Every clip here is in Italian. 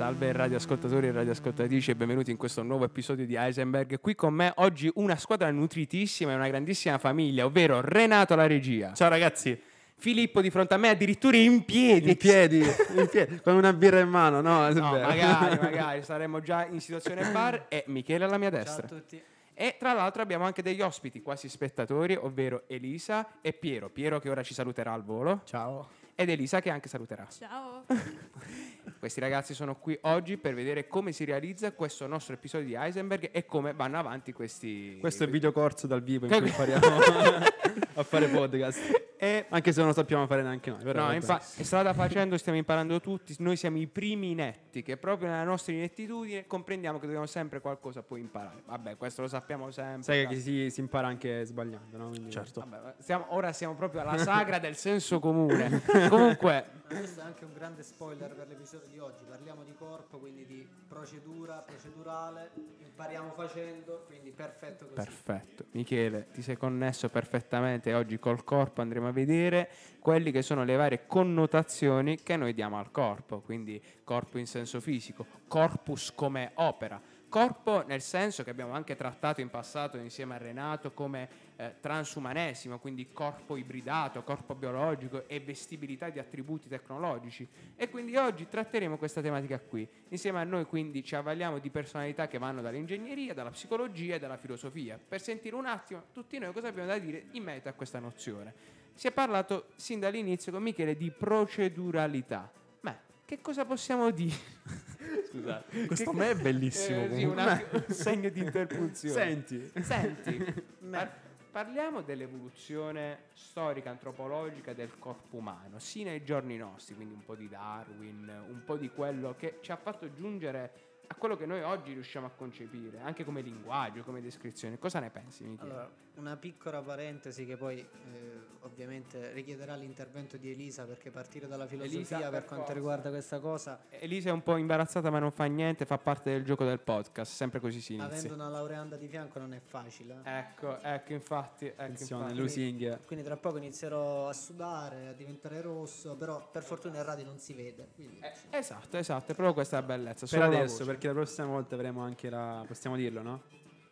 Salve radioascoltatori e radioascoltatrici e benvenuti in questo nuovo episodio di Heisenberg. Qui con me oggi una squadra nutritissima e una grandissima famiglia, ovvero Renato alla regia. Ciao ragazzi. Filippo di fronte a me addirittura in piedi. In piedi, in piedi con una birra in mano, no? no magari, magari, saremmo già in situazione bar e Michele alla mia destra. Ciao a tutti. E tra l'altro abbiamo anche degli ospiti, quasi spettatori, ovvero Elisa e Piero. Piero che ora ci saluterà al volo. Ciao. Ed Elisa che anche saluterà. Ciao. Questi ragazzi sono qui oggi per vedere come si realizza questo nostro episodio di Heisenberg e come vanno avanti questi... Questo è il videocorso dal vivo in cui impariamo a fare podcast. E... Anche se non lo sappiamo fare neanche noi. no, infatti, strada facendo stiamo imparando tutti. Noi siamo i primi inetti che proprio nella nostra inettitudine comprendiamo che dobbiamo sempre qualcosa poi imparare. Vabbè, questo lo sappiamo sempre. Sai che si, si impara anche sbagliando, no? Quindi certo. Vabbè, stiamo, ora siamo proprio alla sagra del senso comune. Comunque... Questo è anche un grande spoiler per l'episodio di oggi. Parliamo di corpo, quindi di procedura, procedurale, impariamo facendo, quindi perfetto così. Perfetto. Michele, ti sei connesso perfettamente oggi col corpo, andremo a vedere quelli che sono le varie connotazioni che noi diamo al corpo, quindi corpo in senso fisico, corpus come opera Corpo nel senso che abbiamo anche trattato in passato insieme a Renato come eh, transumanesimo, quindi corpo ibridato, corpo biologico e vestibilità di attributi tecnologici. E quindi oggi tratteremo questa tematica qui. Insieme a noi quindi ci avvaliamo di personalità che vanno dall'ingegneria, dalla psicologia e dalla filosofia, per sentire un attimo tutti noi cosa abbiamo da dire in merito a questa nozione. Si è parlato sin dall'inizio con Michele di proceduralità. Ma che cosa possiamo dire? Scusate. Questo che, me è bellissimo. Eh, sì, un, segno di interpunzione. Senti. Senti. Par- parliamo dell'evoluzione storica, antropologica del corpo umano, sì nei giorni nostri, quindi un po' di Darwin, un po' di quello che ci ha fatto giungere a quello che noi oggi riusciamo a concepire, anche come linguaggio, come descrizione. Cosa ne pensi, Michele? Allora, una piccola parentesi che poi eh, ovviamente richiederà l'intervento di Elisa perché partire dalla filosofia Elisa, per, per quanto riguarda questa cosa... Elisa è un po' imbarazzata ma non fa niente, fa parte del gioco del podcast, sempre così si inizia. Avendo una laureanda di fianco non è facile. Eh? Ecco, ecco infatti... Ecco, Attenzione, Quindi, quindi, tra poco inizierò a sudare, a diventare rosso, però per fortuna in radio non si vede. Quindi... Eh, esatto, esatto, è proprio questa è la bellezza. Per adesso, perché la prossima volta avremo anche la... possiamo dirlo, no?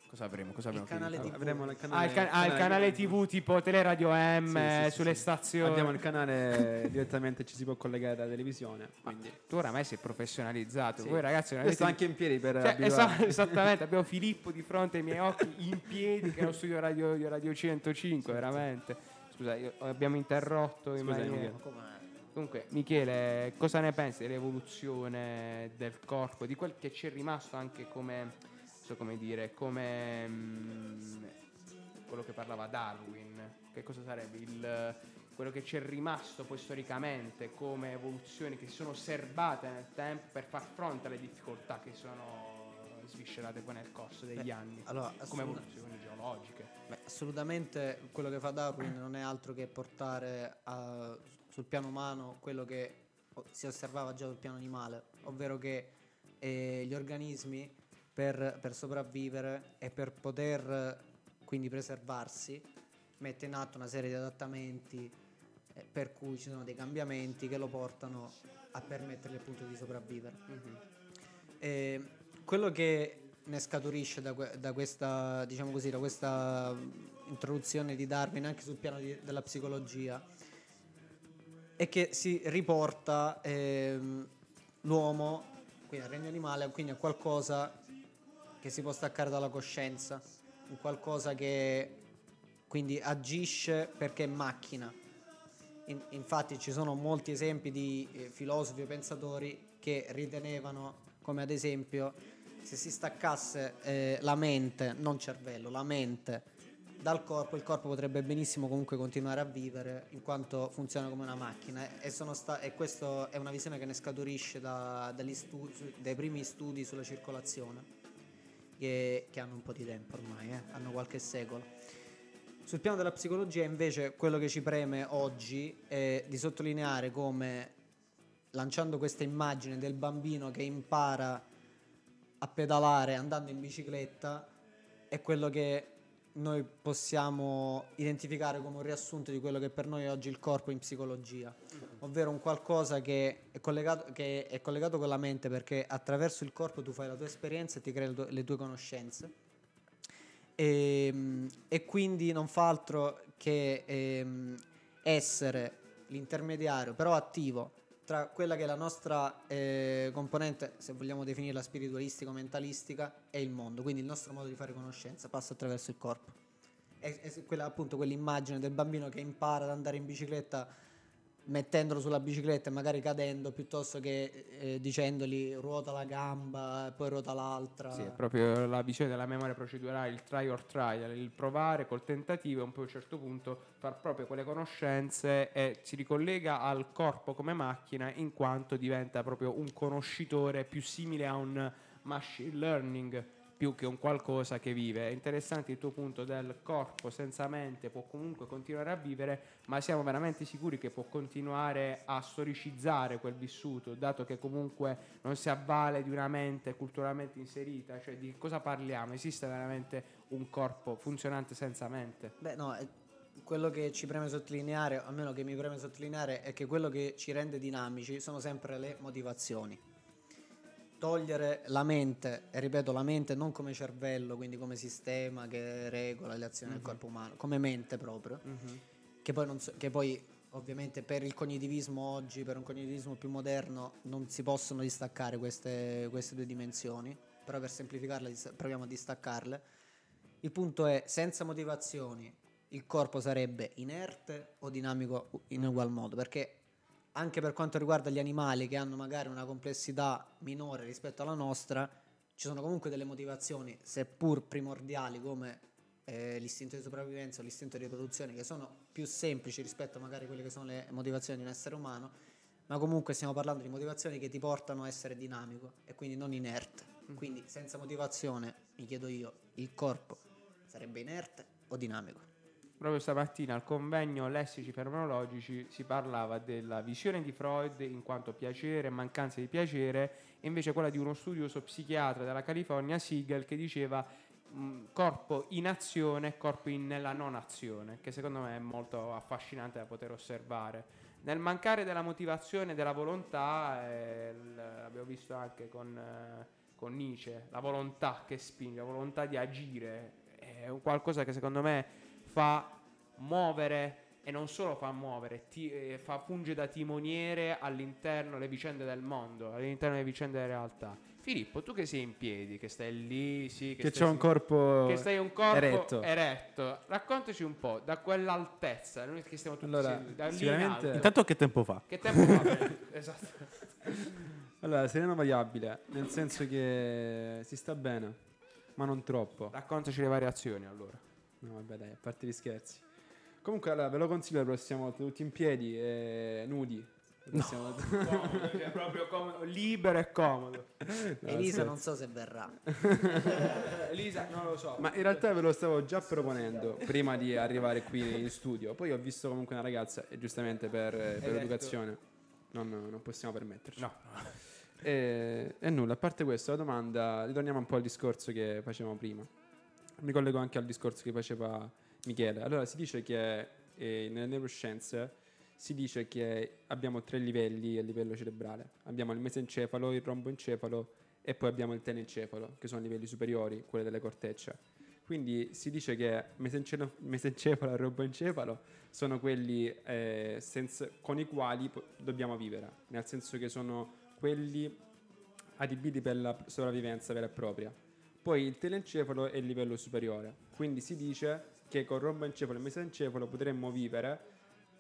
Cosa avremo? Cosa avremo? Il canale TV. Avremo il canale, ah, il, can- ah, il canale TV tipo Teleradio M sì, sì, sulle sì, stazioni. Abbiamo il canale direttamente ci si può collegare alla televisione. Quindi. Tu oramai sei professionalizzato. Voi ragazzi non avete... anche in piedi per cioè, esatto, esattamente, abbiamo Filippo di fronte ai miei occhi in piedi che è uno studio radio, radio 105, veramente. Scusa, io, abbiamo interrotto Scusa, in maniera... Comunque, Michele, cosa ne pensi dell'evoluzione del corpo, di quel che ci è rimasto anche come so come dire, come mh, mm, quello che parlava Darwin, che cosa sarebbe il, quello che ci è rimasto poi storicamente come evoluzioni che si sono serbate nel tempo per far fronte alle difficoltà che sono sviscerate poi nel corso degli Beh, anni allora, come evoluzioni geologiche. Beh, assolutamente quello che fa Darwin non è altro che portare a, sul piano umano quello che si osservava già sul piano animale, ovvero che eh, gli organismi per, per sopravvivere e per poter quindi preservarsi, mette in atto una serie di adattamenti eh, per cui ci sono dei cambiamenti che lo portano a permettergli appunto di sopravvivere. Mm-hmm. quello che ne scaturisce da, da, questa, diciamo così, da questa introduzione di Darwin anche sul piano di, della psicologia è che si riporta ehm, l'uomo, quindi al regno animale, quindi a qualcosa che si può staccare dalla coscienza, un qualcosa che quindi agisce perché è macchina. In, infatti ci sono molti esempi di eh, filosofi o pensatori che ritenevano, come ad esempio, se si staccasse eh, la mente, non cervello, la mente dal corpo, il corpo potrebbe benissimo comunque continuare a vivere in quanto funziona come una macchina e, sta- e questa è una visione che ne scaturisce da, studi- dai primi studi sulla circolazione che, che hanno un po' di tempo ormai, eh? hanno qualche secolo. Sul piano della psicologia invece quello che ci preme oggi è di sottolineare come lanciando questa immagine del bambino che impara a pedalare andando in bicicletta è quello che noi possiamo identificare come un riassunto di quello che per noi è oggi il corpo in psicologia. ovvero un qualcosa che è, collegato, che è collegato con la mente perché attraverso il corpo tu fai la tua esperienza e ti crei le tue, conoscenze e, ehm, e, quindi non fa altro che ehm, essere l'intermediario però attivo tra quella che è la nostra eh, componente, se vogliamo definirla spiritualistica o mentalistica, e il mondo. Quindi il nostro modo di fare conoscenza passa attraverso il corpo. È, quella, appunto quell'immagine del bambino che impara ad andare in bicicletta mettendolo sulla bicicletta e magari cadendo piuttosto che eh, dicendogli ruota la gamba e poi ruota l'altra. Sì, è proprio la visione della memoria procedurale, il try or trial, il provare col tentativo e un po' a un certo punto far proprio quelle conoscenze e si ricollega al corpo come macchina in quanto diventa proprio un conoscitore più simile a un machine learning più che un qualcosa che vive. È interessante il tuo punto del corpo senza mente può comunque continuare a vivere, ma siamo veramente sicuri che può continuare a storicizzare quel vissuto, dato che comunque non si avvale di una mente culturalmente inserita, cioè di cosa parliamo? Esiste veramente un corpo funzionante senza mente? Beh, no, quello che ci preme sottolineare, almeno che mi preme sottolineare, è che quello che ci rende dinamici sono sempre le motivazioni togliere la mente, e ripeto la mente non come cervello, quindi come sistema che regola le azioni mm-hmm. del mhm. corpo umano, come mente proprio, mm-hmm. che, poi so, che, poi ovviamente per il cognitivismo oggi, per un cognitivismo più moderno, non si possono distaccare queste, queste due dimensioni, però per semplificarle proviamo a distaccarle. Il punto è, senza motivazioni, il corpo sarebbe inerte o dinamico in ugual modo, perché anche per quanto riguarda gli animali che hanno magari una complessità minore rispetto alla nostra, ci sono comunque delle motivazioni, seppur primordiali come eh, l'istinto di sopravvivenza o l'istinto di riproduzione, che sono più semplici rispetto magari a quelle che sono le motivazioni di un essere umano, ma comunque stiamo parlando di motivazioni che ti portano a essere dinamico e quindi non inerte. Mm. Quindi senza motivazione, mi chiedo io, il corpo sarebbe inerte o dinamico? Proprio stamattina al convegno lessici fenomenologici si parlava della visione di Freud in quanto piacere mancanza di piacere e invece quella di uno studioso psichiatra della California, Siegel, che diceva mh, corpo in azione e corpo in, nella non azione, che secondo me è molto affascinante da poter osservare. Nel mancare della motivazione e della volontà, eh, l'abbiamo visto anche con, eh, con Nietzsche, la volontà che spinge, la volontà di agire, è qualcosa che secondo me fa muovere e non solo fa muovere, ti, eh, fa, funge da timoniere all'interno delle vicende del mondo, all'interno delle vicende della realtà. Filippo, tu che sei in piedi, che stai lì, sì, che, che c'è un corpo, che stai un corpo eretto. eretto. raccontaci un po' da quell'altezza, noi che stiamo tutti allora, seduti, da sicuramente... in Intanto che tempo fa? Che tempo fa? esatto. Allora, sereno variabile, nel senso che si sta bene, ma non troppo. Raccontaci le variazioni allora. No, vabbè, dai, a parte gli scherzi. Comunque, allora, ve lo consiglio la prossima volta, tutti in piedi e nudi. No. comodo, cioè proprio comodo, libero e comodo. No, Elisa non so se verrà. Elisa non lo so. Ma in realtà ve lo stavo già proponendo prima di arrivare qui in studio. Poi ho visto comunque una ragazza e giustamente per, per l'educazione non, non, possiamo permetterci. No. E, e nulla, a parte questa la domanda, ritorniamo un po' al discorso che facevamo prima mi collego anche al discorso che faceva Michele. Allora, si dice che eh, nelle neuroscienze si dice che abbiamo tre livelli a livello cerebrale. Abbiamo il mesencefalo, il romboencefalo e poi abbiamo il tenencefalo, che sono livelli superiori, quelli delle cortecce. Quindi si dice che mesencefalo, e romboencefalo sono quelli eh, senza, con i quali po- dobbiamo vivere, nel senso che sono quelli adibiti per la sopravvivenza vera e propria. Poi il telencefalo è il livello superiore, quindi si dice che con romboencefalo e mesencefalo potremmo vivere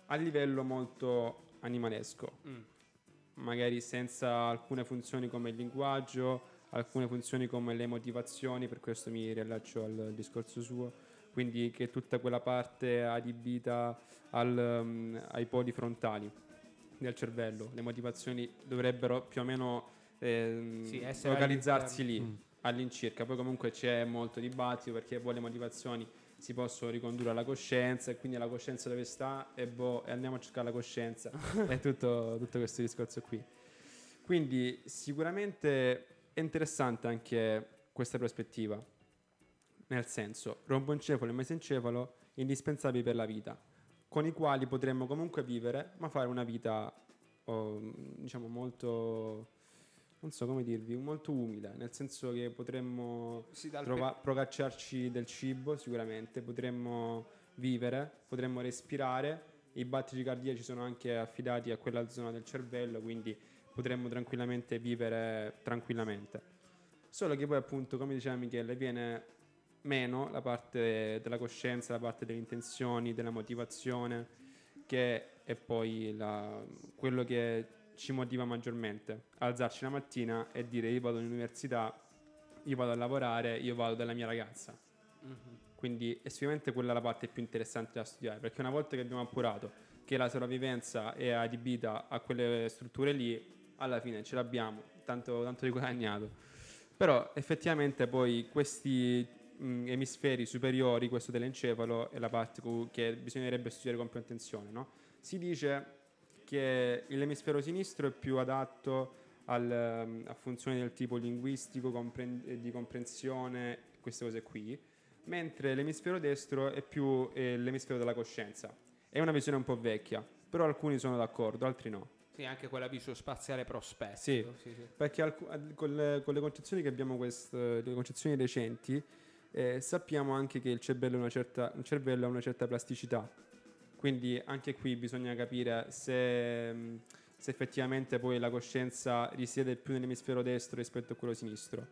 a livello molto animalesco, mm. magari senza alcune funzioni come il linguaggio, alcune funzioni come le motivazioni, per questo mi riallaccio al discorso suo, quindi che tutta quella parte adibita al, um, ai poli frontali del cervello, le motivazioni dovrebbero più o meno eh, sì, localizzarsi lì. Mm all'incirca. Poi comunque c'è molto dibattito perché poi le motivazioni si possono ricondurre alla coscienza e quindi la coscienza dove sta e, boh, e andiamo a cercare la coscienza. è tutto, tutto questo discorso qui. Quindi sicuramente è interessante anche questa prospettiva, nel senso romboencefalo e mesencefalo indispensabili per la vita. con i quali potremmo comunque vivere, ma fare una vita, oh, diciamo, molto, non so come dirvi, molto umile, nel senso che potremmo Sì, trova- procacciarci del cibo sicuramente, potremmo vivere, potremmo respirare, i battiti cardiaci sono anche affidati a quella zona del cervello, quindi potremmo tranquillamente vivere tranquillamente. Solo che poi appunto, come diceva Michele, viene meno la parte della coscienza, la parte delle intenzioni, della motivazione, che è poi la- quello che ci motiva maggiormente. Alzarci la mattina e dire io vado all'università, io vado a lavorare, io vado dalla mia ragazza. Quindi è sicuramente quella la parte più interessante da studiare, perché una volta che abbiamo appurato che la sopravvivenza è adibita a quelle strutture lì, alla fine ce l'abbiamo, tanto, tanto di guadagnato. Però effettivamente poi questi mh, emisferi superiori, questo dell'encefalo, è la parte che bisognerebbe studiare con più attenzione. no? Si dice che l'emisfero sinistro è più adatto al, ehm, a funzioni del tipo linguistico, compren- di comprensione, queste cose qui, mentre l'emisfero destro è più eh, l'emisfero della coscienza. È una visione un po' vecchia, però alcuni sono d'accordo, altri no. Sì, anche quella viso-spaziale prospettico. Sì. sì, sì. Perché ad- con, le, con le concezioni che abbiamo, quest- le concezioni recenti, eh, sappiamo anche che il cervello, ha una certa, il cervello ha una certa plasticità. Quindi anche qui bisogna capire se, mh, se effettivamente poi la coscienza risiede più nell'emisfero destro rispetto a quello sinistro.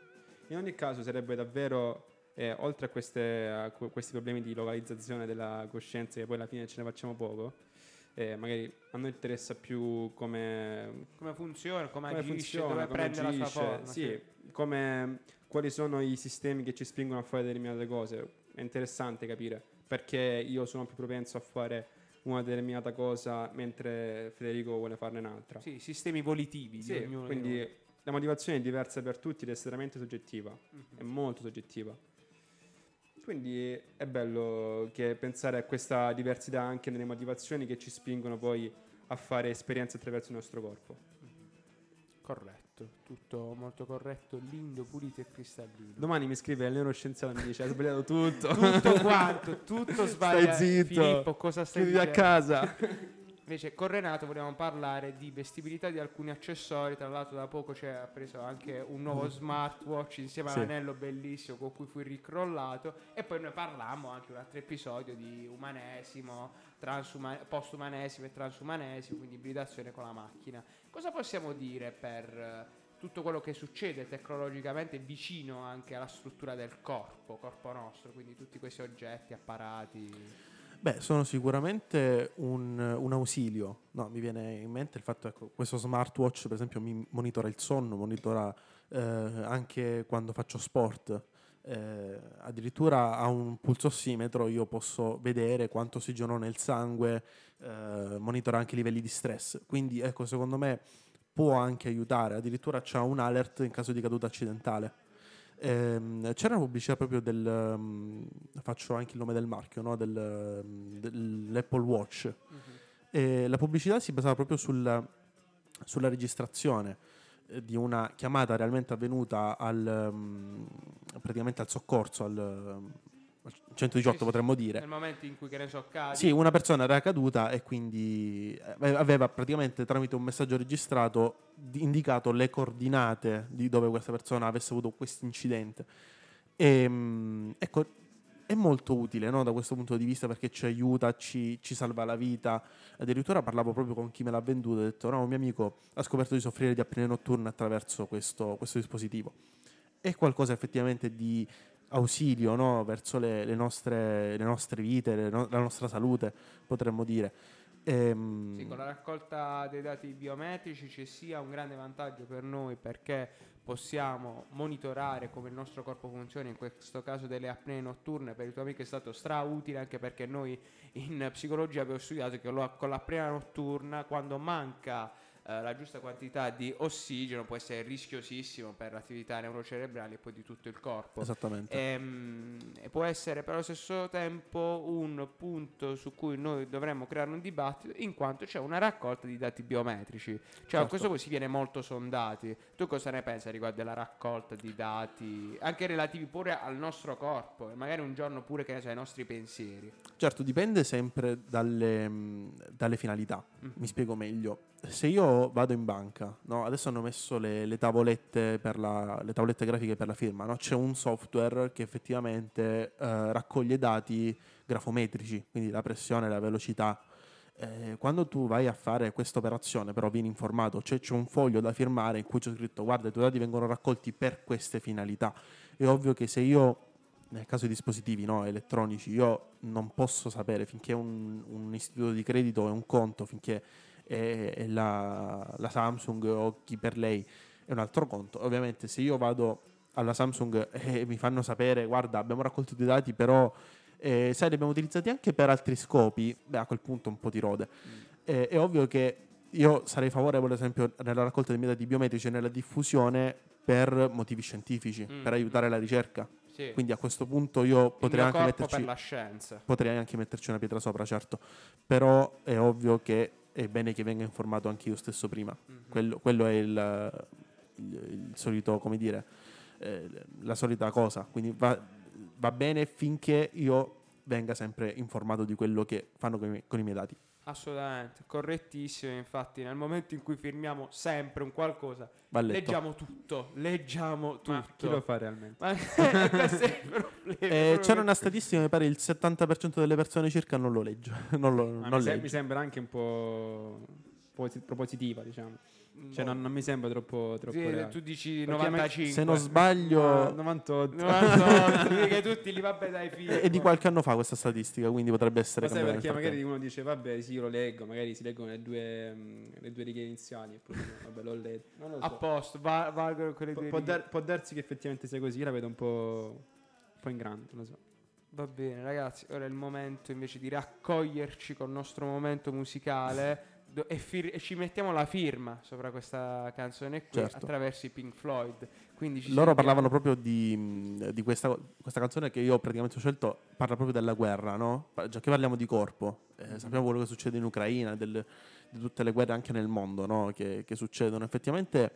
In ogni caso sarebbe davvero, eh, oltre a, queste- a que- questi problemi di localizzazione della coscienza, che poi alla fine ce ne facciamo poco, eh, magari a noi interessa più come, Come funziona, come, come agisce, funziona, dove come prende la sua agisce, forma. sì, come quali sono i sistemi che ci spingono a fare determinate cose. È interessante capire perché io sono più propenso a fare una determinata cosa mentre Federico vuole farne un'altra. Sì, sistemi volitivi Sì, quindi la motivazione è diversa per tutti ed è estremamente soggettiva, Mhm. è molto soggettiva. Quindi è bello che pensare a questa diversità anche nelle motivazioni che ci spingono poi a fare esperienze attraverso il nostro corpo. Corretto, tutto molto corretto, lindo, pulito e cristallino. Domani mi scrive il neuroscienziato e mi dice hai sbagliato tutto. tutto quanto, tutto sbagliato. Stai zitto. Filippo, cosa stai Chiudi a dicendo? casa. Invece con Renato vogliamo parlare di vestibilità di alcuni accessori, tra l'altro da poco ci ha preso anche un nuovo smartwatch insieme Mm. Sì. all'anello bellissimo con cui fu ricrollato e poi noi parlammo anche un altro episodio di umanesimo, postumanesimo e transumanesimo, quindi ibridazione con la macchina. Cosa possiamo dire per eh, tutto quello che succede tecnologicamente vicino anche alla struttura del corpo, corpo nostro, quindi tutti questi oggetti, apparati? Beh, sono sicuramente un, un ausilio. No, mi viene in mente il fatto che questo smartwatch, per esempio, mi monitora il sonno, monitora eh, anche quando faccio sport. Eh, addirittura a un pulsossimetro io posso vedere quanto ossigeno ho nel sangue, eh, monitora anche i livelli di stress. Quindi, ecco, secondo me può anche aiutare. Addirittura c'è un alert in caso di caduta accidentale. Ehm, c'era una pubblicità proprio del um, faccio anche il nome del marchio no? del, um, dell'Apple Watch e la pubblicità si basava proprio sul- sulla registrazione di una chiamata realmente avvenuta al um, praticamente al soccorso al, um, al 118 Sì, potremmo dire. Nel momento in cui che ne so cadi, sì, una persona era caduta e quindi eh, aveva praticamente tramite un messaggio registrato di- indicato le coordinate di dove questa persona avesse avuto questo incidente. E, mm, ecco, è molto utile no, da questo punto di vista perché ci aiuta, ci, ci salva la vita. Addirittura parlavo proprio con chi me l'ha venduto ho detto: No, un mio amico ha scoperto di soffrire di apnea notturna attraverso questo, questo dispositivo. È qualcosa effettivamente di ausilio no, verso le, le nostre, le nostre vite, le no- la nostra salute, potremmo dire. Ehm, Sì, con la raccolta dei dati biometrici c'è sia un grande vantaggio per noi perché possiamo monitorare come il nostro corpo funziona, in questo caso delle apnee notturne, per il tuo amico è stato strautile anche perché noi in psicologia abbiamo studiato che con l'apnea notturna quando manca eh, la giusta quantità di ossigeno può essere rischiosissimo per l'attività neurocerebrali e poi di tutto il corpo. Esattamente. Ehm, E, può essere però allo stesso tempo un punto su cui noi dovremmo creare un dibattito in quanto c'è una raccolta di dati biometrici. Cioè a Certo. questo punto si viene molto sondati. Tu cosa ne pensi riguardo alla raccolta di dati, anche relativi pure al nostro corpo e magari un giorno pure che ne so, ai nostri pensieri? Certo, dipende sempre dalle, mh, dalle finalità. Mhm. Mi spiego meglio. Se io vado in banca, no, adesso hanno messo le, le tavolette la- le tavolette grafiche per la firma, no? c'è un software che effettivamente eh, raccoglie dati grafometrici, quindi la pressione, la velocità. Eh, quando tu vai a fare questa operazione, però vieni informato, c'è, c'è un foglio da firmare in cui c'è scritto: Guarda, i tuoi dati vengono raccolti per queste finalità. È ovvio che se io nel caso di dispositivi no, elettronici, io non posso sapere finché un, un istituto di credito è un conto, finché è la, la Samsung o chi per lei è un altro conto. Ovviamente se io vado alla Samsung e mi fanno sapere, guarda, abbiamo raccolto i tuoi dati, però eh, sai, li abbiamo utilizzati anche per altri scopi, beh, a quel punto un po' ti rode. Eh, è ovvio che io sarei favorevole, ad esempio, nella raccolta dei miei dati biometrici e nella diffusione per motivi scientifici, Mm. per aiutare la ricerca. Sì. Quindi a questo punto io potrei anche, metterci, potrei anche metterci una pietra sopra, certo. Però è ovvio che è bene che venga informato anche io stesso prima. Mhm. Quello, quello è il, il- il solito, come dire, eh, la solita cosa. Quindi va, va bene finché io venga sempre informato di quello che fanno con i, miei- con i miei dati. Assolutamente, correttissimo. Infatti, nel momento in cui firmiamo sempre un qualcosa, Va letto. leggiamo tutto. Leggiamo tutto. Ma chi lo fa realmente? Problema. Eh, c'era una che- statistica, mi pare il 70% delle persone circa non lo legge. non lo, non mi, se- legge. mi sembra anche un po' posi- propositiva, diciamo. Cioè, Boh. non, non mi sembra troppo, troppo Sì, reale. tu dici Perché a me- 95. Se non sbaglio, Ah, 98. 98, che tutti li vabbè dai figli. è di qualche anno fa questa statistica, quindi potrebbe essere Ma sai perché magari uno dice vabbè sì io lo leggo, magari si leggono le due, mm, le due righe iniziali e poi vabbè l'ho letto. Non lo so. A posto, va- valgono quelle Pu- due può, dar- può darsi che effettivamente sia così, io la vedo un po', un po' in grande, non lo so. Va bene, ragazzi. Ora è il momento invece di raccoglierci col nostro momento musicale. E, fir- e ci mettiamo la firma sopra questa canzone qui Certo. attraverso i Pink Floyd. Loro parlavano proprio di, di questa, questa canzone che io praticamente ho scelto, parla proprio della guerra, no? Già che parliamo di corpo, eh, sappiamo quello che succede in Ucraina, del- di tutte le guerre anche nel mondo, no? Che, che succedono. Effettivamente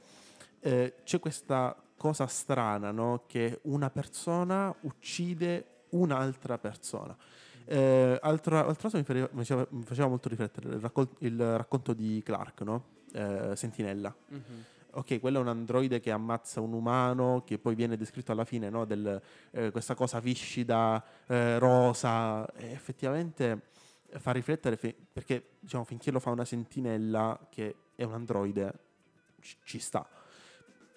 eh, c'è questa cosa strana, no? Che una persona uccide un'altra persona. Eh, altro, altro caso mi faceva, mi faceva- molto riflettere il, raccol- il racconto di Clark, no? Eh, Sentinella. Mhm. Ok, quello è un androide che ammazza un umano, che poi viene descritto alla fine, no? Del, eh, questa cosa viscida, eh, rosa. E effettivamente fa riflettere, fi- perché diciamo, finché lo fa una sentinella che è un androide, ci, ci sta.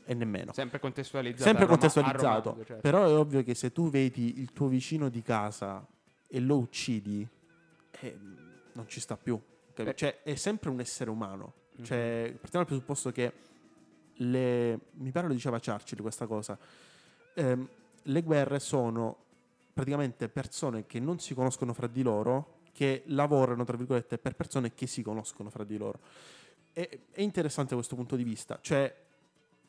E nemmeno. Sempre contestualizzato. Sempre Roma- contestualizzato. romanzo, certo. Però è ovvio che se tu vedi il tuo vicino di casa e lo uccidi, eh, non ci sta più. Cioè, è sempre un essere umano. Mhm. Cioè, partiamo dal presupposto che le, mi pare lo diceva Churchill questa cosa. Ehm, le guerre sono praticamente persone che non si conoscono fra di loro, che lavorano, tra virgolette, per persone che si conoscono fra di loro. E- è interessante questo punto di vista, cioè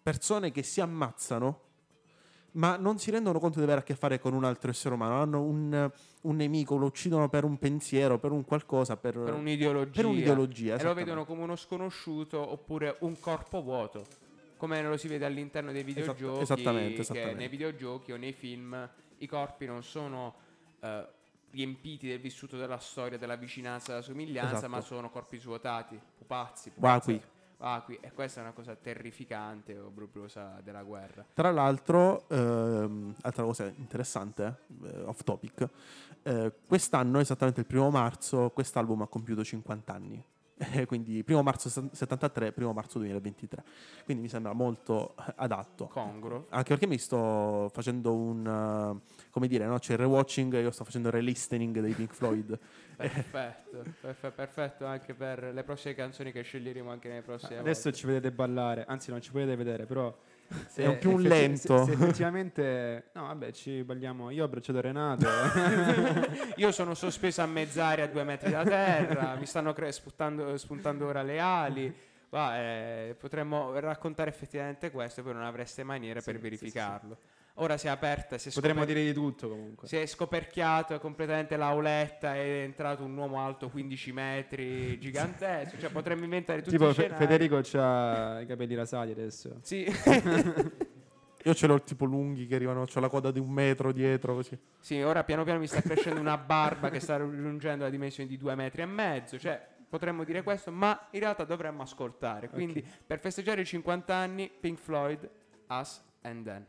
persone che si ammazzano, ma non si rendono conto di avere a che fare con un altro essere umano, hanno un, un nemico, lo uccidono per un pensiero, per un qualcosa, per, per un'ideologia. per un'ideologia. E lo vedono come uno sconosciuto oppure un corpo vuoto. Come lo si vede all'interno dei videogiochi. esattamente, esattamente. nei videogiochi o nei film i corpi non sono eh, riempiti del vissuto della storia, della vicinanza, della somiglianza, Esatto. ma sono corpi svuotati, pupazzi, Vacui. Vacui. E questa è una cosa terrificante, obbrobriosa della guerra. Tra l'altro, ehm, altra cosa interessante, eh, off topic, eh, quest'anno, esattamente il primo marzo, quest'album ha compiuto 50 anni. Eh, Quindi primo marzo 73, primo marzo 2023. Quindi mi sembra molto eh, adatto. Congruo. Anche perché mi sto facendo un, eh, come dire, no? c'è il rewatching, io sto facendo il relistening dei Pink Floyd. Perfetto, perfe- perfetto anche per le prossime canzoni che sceglieremo anche nelle prossime Adesso volte. ci vedete ballare, anzi non ci potete vedere, però... se È un più un lento. Se, se effettivamente... No, vabbè, ci balliamo... Io ho abbracciato Renato. Io sono sospeso a mezz'aria a due metri da terra, mi stanno cre- spuntando, spuntando ora le ali. Ma, eh, potremmo raccontare effettivamente questo, poi non avreste maniera Sì, per sì, verificarlo. Ora si è aperta, si è, Potremmo scoper- dire di tutto comunque. si è scoperchiato completamente l'auletta, è entrato un uomo alto 15 metri, gigantesco. Cioè, potremmo inventare tutti Tipo i Fe- scenari. Federico ha i capelli rasati adesso. Sì. Io ce l'ho tipo lunghi che arrivano, ho la coda di un metro dietro così. Sì, ora piano piano mi sta crescendo una barba che sta raggiungendo la dimensione di due metri e mezzo. Cioè, potremmo dire questo, ma in realtà dovremmo ascoltare. Quindi, per festeggiare i 50 anni, Pink Floyd, Us and Then.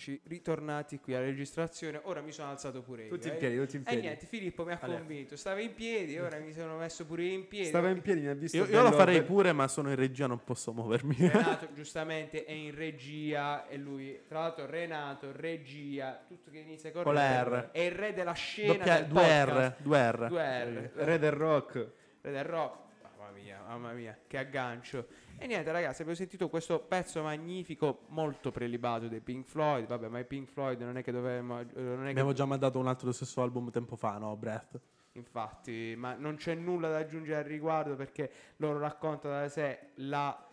Eccoci ritornati qui alla registrazione. Ora mi sono alzato pure io. Tutti in eh. piedi, tutti in E piedi. niente, Filippo mi ha Allora. convinto. Stava in piedi, ora mi sono messo pure io in piedi. Stava in piedi, mi ha visto Io, io lo farei pure, ma sono in regia, non posso muovermi. Renato giustamente è in regia e lui, tra l'altro Renato, regia, tutto che inizia con, Con R, è il re della scena Doppia- del due podcast. R, due R. Due R. Re del rock. Re del rock. Mamma mia, mamma mia, che aggancio. E niente ragazzi, abbiamo sentito questo pezzo magnifico, molto prelibato dei Pink Floyd. Vabbè, ma i Pink Floyd non è che dovevamo... eh, Non è che Abbiamo già mandato un altro dello stesso album tempo fa, no? Breath. Infatti, ma non c'è nulla da aggiungere al riguardo perché loro raccontano da sé la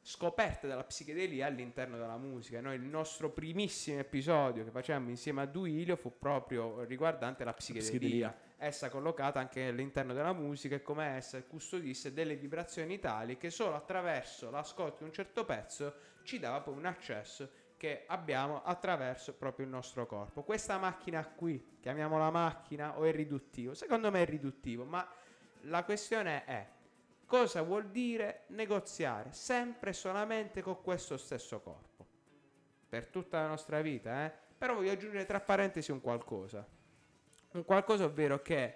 scoperta della psichedelia all'interno della musica. Noi il nostro primissimo episodio che facciamo insieme a Duilio fu proprio riguardante la psichedelia. psichedelia. Essa collocata anche all'interno della musica e come essa custodisse delle vibrazioni tali che solo attraverso l'ascolto di un certo pezzo ci dava poi un accesso che abbiamo attraverso proprio il nostro corpo. Questa macchina qui, chiamiamola macchina o è riduttivo? Secondo me è riduttivo, ma la questione è cosa vuol dire negoziare sempre e solamente con questo stesso corpo per tutta la nostra vita, eh? Però voglio aggiungere tra parentesi un qualcosa. Un qualcosa ovvero che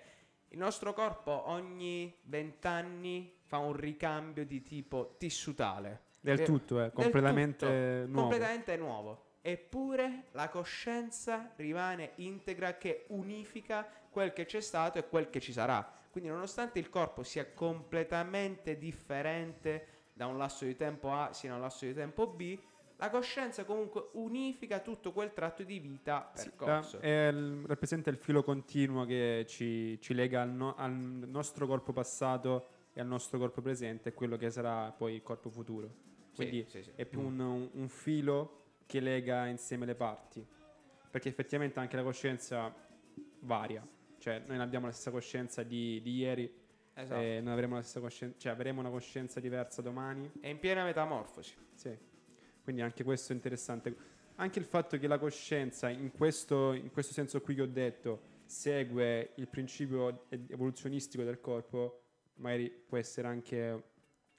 il nostro corpo ogni 20 anni fa un ricambio di tipo tissutale. Del Che- tutto, eh, completamente tutto, nuovo. completamente nuovo. Eppure la coscienza rimane integra che unifica quel che c'è stato e quel che ci sarà. Quindi nonostante il corpo sia completamente differente da un lasso di tempo A sino a un lasso di tempo B, la coscienza comunque unifica tutto quel tratto di vita Sì, percorso. eh, è il- rappresenta il filo continuo che ci, ci lega al, no- al nostro corpo passato e al nostro corpo presente e quello che sarà poi il corpo futuro. Sì, Quindi sì, sì. è più un, un- un filo che lega insieme le parti. Perché effettivamente anche la coscienza varia. Cioè, noi non abbiamo la stessa coscienza di, di ieri, Esatto. e non avremo la stessa coscienza, cioè avremo una coscienza diversa domani. È in piena metamorfosi. Sì, quindi anche questo è interessante. Anche il fatto che la coscienza, in questo, in questo senso qui che ho detto, segue il principio evoluzionistico del corpo, magari può essere anche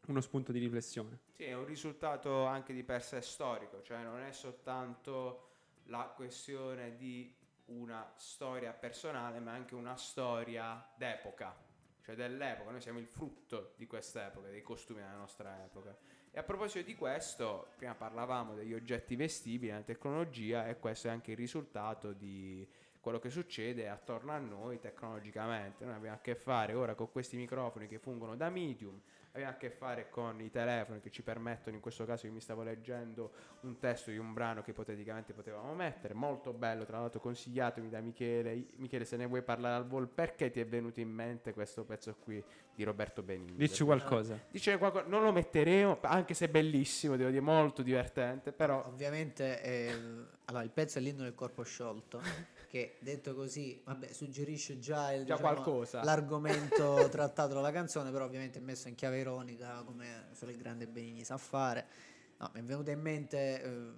uno spunto di riflessione. Sì, è un risultato anche di per sé storico, cioè non è soltanto la questione di una storia personale, ma anche una storia d'epoca, cioè dell'epoca. Noi siamo il frutto di quest'epoca, dei costumi della nostra epoca. E a proposito di questo, prima parlavamo degli oggetti vestibili, della tecnologia, e questo è anche il risultato di quello che succede attorno a noi tecnologicamente. Noi abbiamo a che fare ora con questi microfoni che fungono da medium, abbiamo a che fare con i telefoni che ci permettono, in questo caso io mi stavo leggendo un testo di un brano che ipoteticamente potevamo mettere, molto bello, tra l'altro consigliatomi da Michele. Michele, se ne vuoi parlare al volo, perché ti è venuto in mente questo pezzo qui di Roberto Benigni? Dici qualcosa. Dice qualcosa, non lo metteremo, anche se è bellissimo, devo dire, molto divertente, però Ovviamente eh, allora, il pezzo è l'inno del corpo sciolto, che detto così, vabbè, suggerisce già, il, Già diciamo, l'argomento trattato dalla canzone, però ovviamente è messo in chiave ironica, come solo il grande Benigni sa fare. No, mi è venuto in mente eh,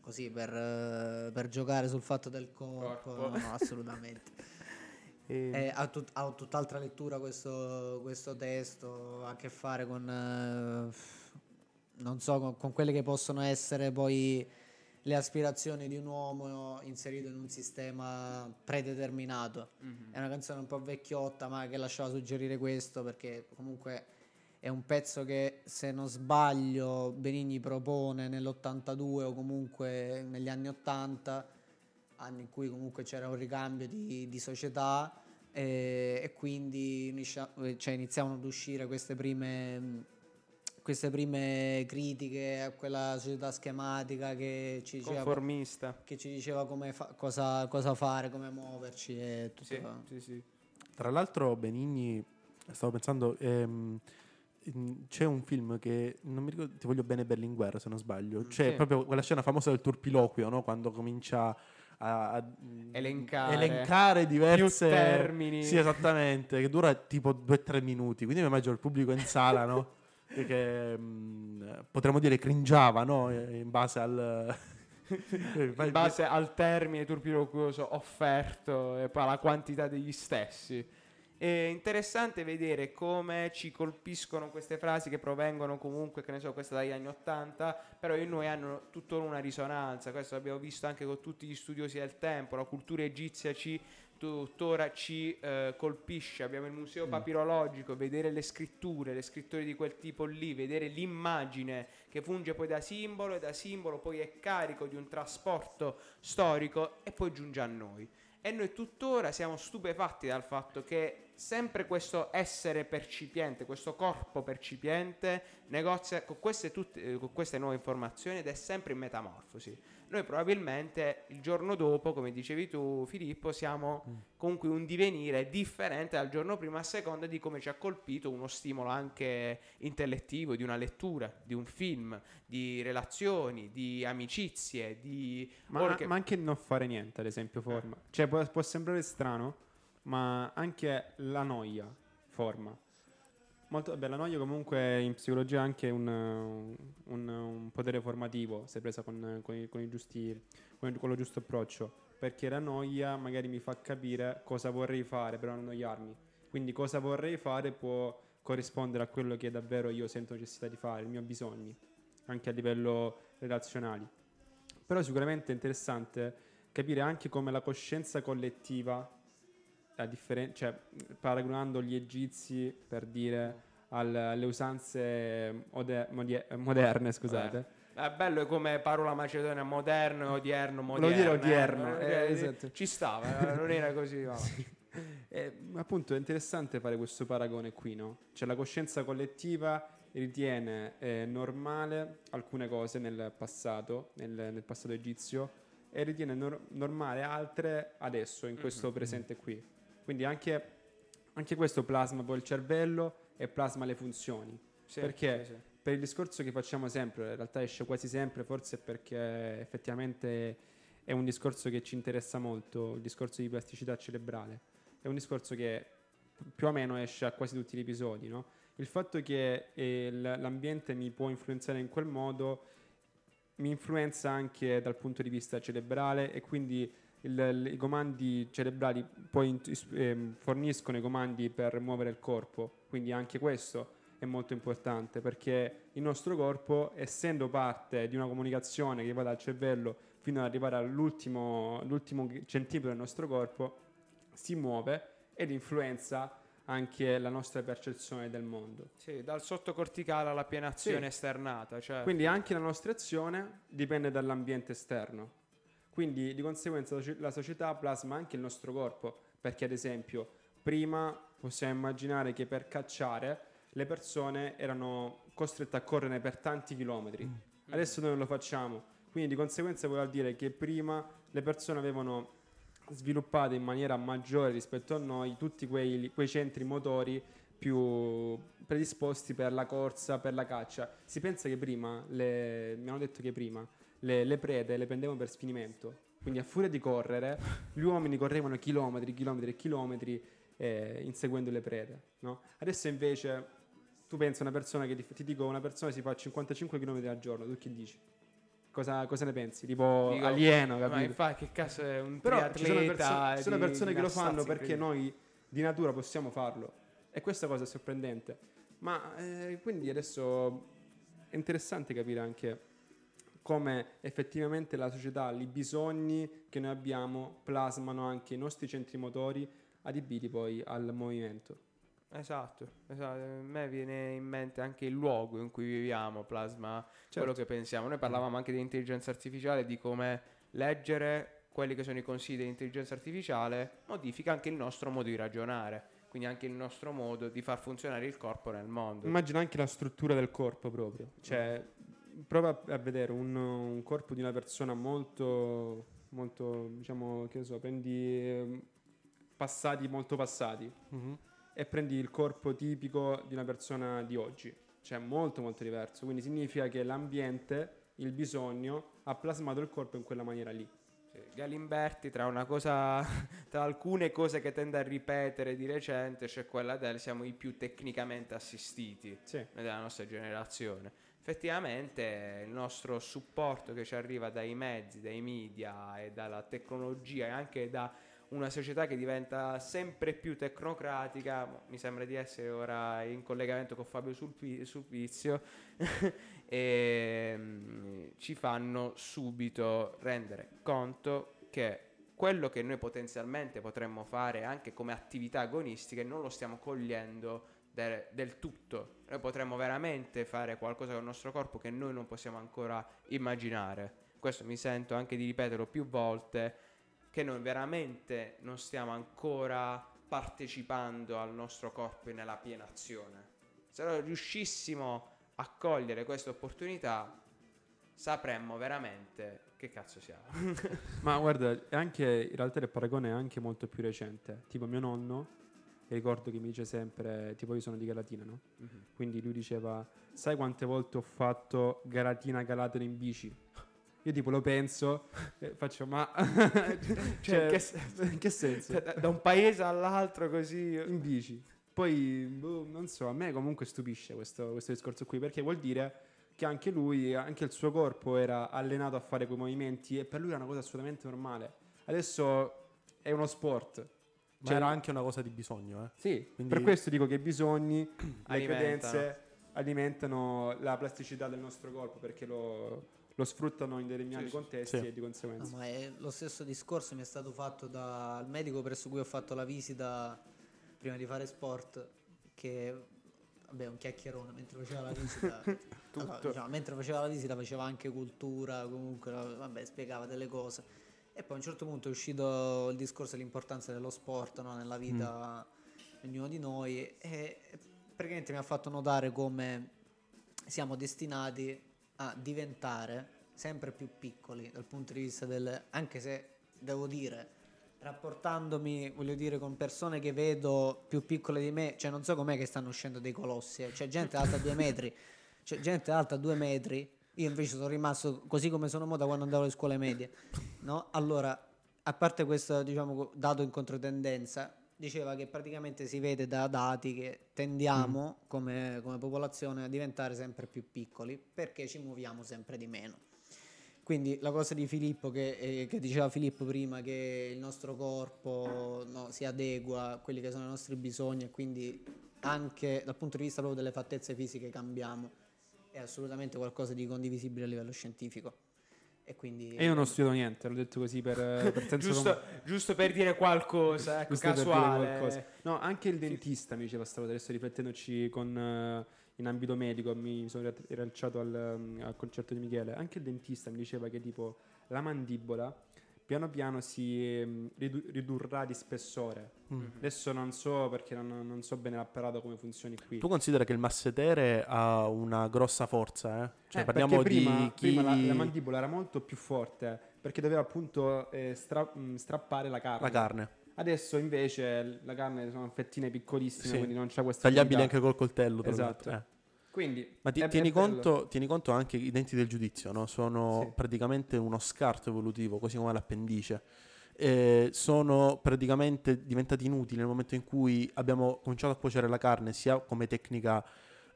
così per, eh, per giocare sul fatto del corpo, Corpo. no, assolutamente. Eh, ha, tut- ha tutt'altra lettura questo, questo testo, ha a che fare con, eh, non so, con, con quelle che possono essere poi le aspirazioni di un uomo inserito in un sistema predeterminato. È una canzone un po' vecchiotta, ma che lasciava suggerire questo perché comunque è un pezzo che, se non sbaglio, Benigni propone nell'82 o comunque negli anni 80, anni in cui comunque c'era un ricambio di, di società e, e quindi cioè, iniziavano ad uscire queste prime, queste prime critiche a quella società schematica che ci diceva conformista. che ci diceva come fa- cosa, cosa fare, come muoverci e tutto. Sì, sì, sì. Tra l'altro Benigni, stavo pensando, ehm, c'è un film che non mi ricordo, ti voglio bene Berlinguer se non sbaglio, c'è sì. proprio quella scena famosa del turpiloquio, no? quando comincia a, a- Elencare. elencare diverse più termini. Sì, esattamente, che dura tipo 2-3 minuti, quindi mi immagino il pubblico in sala, no? Che mh, potremmo dire cringiava, no? Eh, In base al... in base al termine turpiloquioso offerto e poi alla quantità degli stessi. È interessante vedere come ci colpiscono queste frasi che provengono comunque, che ne so, questa dagli anni 80, però in noi hanno tuttora una risonanza. Questo l'abbiamo visto anche con tutti gli studiosi del tempo. La cultura egizia ci tuttora ci eh, colpisce. Abbiamo il museo papirologico, vedere le scritture, le scritture di quel tipo lì, vedere l'immagine che funge poi da simbolo e da simbolo poi è carico di un trasporto storico e poi giunge a noi. E noi tuttora siamo stupefatti dal fatto che sempre questo essere percipiente, questo corpo percipiente, negozia con queste, tutte- eh, con queste nuove informazioni ed è sempre in metamorfosi. Noi probabilmente il giorno dopo, come dicevi tu Filippo, siamo comunque un divenire differente dal giorno prima a seconda di come ci ha colpito uno stimolo anche intellettivo, di una lettura, di un film, di relazioni, di amicizie, di... Ma, orche- ma anche non fare niente, ad esempio, forma. Cioè, può, può sembrare strano, ma anche la noia forma. Molto, beh, la noia comunque in psicologia è anche un, un- un potere formativo, se presa con, con con giusti, con, lo giusto approccio. Perché la noia magari mi fa capire cosa vorrei fare per non annoiarmi. Quindi cosa vorrei fare può corrispondere a quello che davvero io sento necessità di fare, i miei bisogni, anche a livello relazionali. Però sicuramente è interessante capire anche come la coscienza collettiva, a differen- cioè paragonando gli egizi per dire al- alle usanze ode- modie- moderne, scusate. È bello come parola macedonia moderno odierno moderno. dire odierno, eh, eh, eh, esatto. Ci stava, eh, non era così. va. Eh, appunto è interessante fare questo paragone qui, no? Cioè la coscienza collettiva ritiene eh, normale alcune cose nel passato, nel, nel passato egizio, e ritiene nor- normale altre adesso, in questo presente qui. Quindi anche, anche questo plasma poi il cervello e plasma le funzioni. Sì, Perché? sì, sì. Per il discorso che facciamo sempre, in realtà esce quasi sempre, forse perché effettivamente è un discorso che ci interessa molto, il discorso di plasticità cerebrale. È un discorso che più o meno esce a quasi tutti gli episodi, no? Il fatto che eh, l'ambiente mi può influenzare in quel modo mi influenza anche dal punto di vista cerebrale e quindi il- i comandi cerebrali poi ehm, forniscono i comandi per muovere il corpo, quindi anche questo è molto importante perché il nostro corpo, essendo parte di una comunicazione che va dal cervello fino ad arrivare all'ultimo l'ultimo centimetro del nostro corpo, si muove ed influenza anche la nostra percezione del mondo. Sì, dal sottocorticale alla piena azione Sì. esternata. Cioè, Quindi anche la nostra azione dipende dall'ambiente esterno. Quindi di conseguenza la soci- la società plasma anche il nostro corpo, perché ad esempio prima possiamo immaginare che per cacciare le persone erano costrette a correre per tanti chilometri. Adesso noi non lo facciamo. Quindi di conseguenza vuol dire che prima le persone avevano sviluppato in maniera maggiore rispetto a noi tutti quei, quei centri motori più predisposti per la corsa, per la caccia. Si pensa che prima, le, mi hanno detto che prima, le, le prede le prendevano per sfinimento. Quindi a furia di correre, gli uomini correvano chilometri, chilometri e chilometri eh, inseguendo le prede. no? Adesso invece, tu pensi a una persona che ti, ti dico, una persona si fa 55 km al giorno, tu che dici? Cosa, cosa ne pensi? Tipo Dico, alieno, Ma capito? infatti, che cazzo è un Però ci sono, perso- ci sono persone che lo fanno perché noi di natura possiamo farlo. E questa cosa è sorprendente. Ma eh, quindi adesso è interessante capire anche come effettivamente la società, i bisogni che noi abbiamo plasmano anche i nostri centri motori adibiti poi al movimento. Esatto, esatto. A me viene in mente anche il luogo in cui viviamo, plasma quello che pensiamo. Noi parlavamo anche di intelligenza artificiale, di come leggere quelli che sono i consigli dell'intelligenza artificiale modifica anche il nostro modo di ragionare, quindi anche il nostro modo di far funzionare il corpo nel mondo. Immagina anche la struttura del corpo proprio. Cioè, prova a vedere un, un corpo di una persona molto, molto, diciamo, che ne so, prendi ehm, passati molto passati Mhm. e prendi il corpo tipico di una persona di oggi. Cioè, molto, molto diverso. Quindi significa che l'ambiente, il bisogno, ha plasmato il corpo in quella maniera lì. Galimberti, tra una cosa, tra alcune cose che tende a ripetere di recente, c'è quella del siamo i più tecnicamente assistiti Sì. della nostra generazione. Effettivamente il nostro supporto che ci arriva dai mezzi, dai media e dalla tecnologia e anche da una società che diventa sempre più tecnocratica, mo- mi sembra di essere ora in collegamento con Fabio Sulpi- Sulpizio, e mm, ci fanno subito rendere conto che quello che noi potenzialmente potremmo fare anche come attività agonistiche non lo stiamo cogliendo de- del tutto. Noi potremmo veramente fare qualcosa con il nostro corpo che noi non possiamo ancora immaginare. Questo mi sento anche di ripeterlo più volte, che noi veramente non stiamo ancora partecipando al nostro corpo nella piena azione. Se noi riuscissimo a cogliere questa opportunità, sapremmo veramente che cazzo siamo. Ma guarda, anche, in realtà il paragone è anche molto più recente. Tipo mio nonno, che ricordo che mi dice sempre, tipo io sono di Galatina, no? Quindi lui diceva, sai quante volte ho fatto Galatina Galatero in bici? Io tipo lo penso e faccio, ma... cioè, in che senso? che senso? da, da un paese all'altro così. in bici. Poi, boh, non so, a me comunque stupisce questo, questo discorso qui, perché vuol dire che anche lui, anche il suo corpo era allenato a fare quei movimenti e per lui era una cosa assolutamente normale. Adesso è uno sport. Ma Cioè, era anche una cosa di bisogno, eh. Sì, Quindi- per questo dico che i bisogni, le Alimentano. credenze alimentano la plasticità del nostro corpo perché lo, lo sfruttano in determinati Sì, contesti Sì. e di No, conseguenza. ma è lo stesso discorso mi è stato fatto dal medico presso cui ho fatto la visita prima di fare sport, che vabbè, un chiacchierone mentre faceva la visita. Allora, diciamo, mentre faceva la visita faceva anche cultura, comunque vabbè, spiegava delle cose. E poi a un certo punto è uscito il discorso dell'importanza dello sport no, nella vita di ognuno di noi e, praticamente mi ha fatto notare come siamo destinati a diventare sempre più piccoli dal punto di vista del anche se devo dire rapportandomi voglio dire con persone che vedo più piccole di me cioè non so com'è che stanno uscendo dei colossi eh. c'è gente alta due metri c'è gente alta due metri io invece sono rimasto così come sono mo da quando andavo alle scuole medie no? allora a parte questo diciamo dato in controtendenza diceva che praticamente si vede da dati che tendiamo come, come popolazione a diventare sempre più piccoli perché ci muoviamo sempre di meno. Quindi la cosa di Filippo che, eh, che diceva Filippo prima che il nostro corpo no, si adegua a quelli che sono i nostri bisogni e quindi anche dal punto di vista proprio delle fattezze fisiche cambiamo è assolutamente qualcosa di condivisibile a livello scientifico. E quindi E io non ho studiato niente, l'ho detto così per, per senso giusto, giusto per dire qualcosa, ecco, Giusto per dire casuale. qualcosa. No, anche il dentista mi diceva stavo adesso riflettendoci con, eh, in ambito medico, mi sono ri- riallacciato al, um, al concerto di Michele, anche il dentista mi diceva che tipo la mandibola piano piano si ehm, ridu- ridurrà di spessore. Mm. Adesso non so perché non, non so bene l'apparato come funzioni qui. Tu considera che il massetere ha una grossa forza, eh? Cioè Eh, parliamo prima, di prima la, la mandibola era molto più forte perché doveva appunto eh, stra- mh, strappare la carne. la carne, Adesso invece la carne sono fettine piccolissime, Sì. quindi non c'è questa tagliabili abilità. anche col coltello. tra Esatto. l'altro, eh. Quindi Ma ti- tieni, conto, tieni conto anche i denti del giudizio, no? sono Sì. praticamente uno scarto evolutivo, così come l'appendice. Eh, sono praticamente diventati inutili nel momento in cui abbiamo cominciato a cuocere la carne, sia come tecnica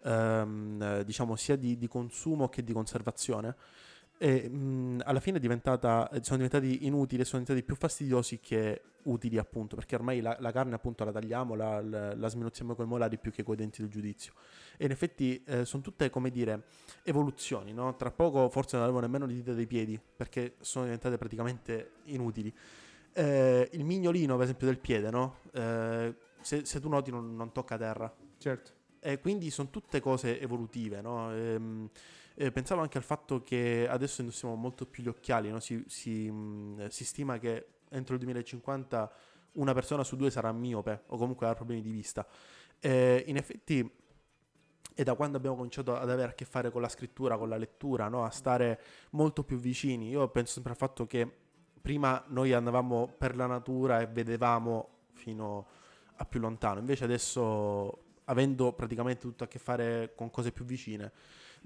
ehm, eh, diciamo sia di, di consumo che di conservazione. E mh, alla fine è diventata, eh, sono diventati inutili e sono diventati più fastidiosi che utili, appunto, perché ormai la, la carne appunto la tagliamo, la, la, la sminuzziamo con i molari più che con i denti del giudizio. E in effetti eh, sono tutte, come dire, evoluzioni, no? Tra poco forse non avevo nemmeno le dita dei piedi, perché sono diventate praticamente inutili. Eh, il mignolino, per esempio, del piede, no? Eh, se, se tu noti non, non tocca terra. Certo. E quindi sono tutte cose evolutive, no? Ehm, eh, pensavo anche al fatto che adesso indossiamo molto più gli occhiali, no? si, si, mh, si stima che entro il 2050 una persona su due sarà miope o comunque avrà problemi di vista. Eh, in effetti è da quando abbiamo cominciato ad avere a che fare con la scrittura, con la lettura, no? a stare molto più vicini. Io penso sempre al fatto che prima noi andavamo per la natura e vedevamo fino a più lontano, invece adesso avendo praticamente tutto a che fare con cose più vicine,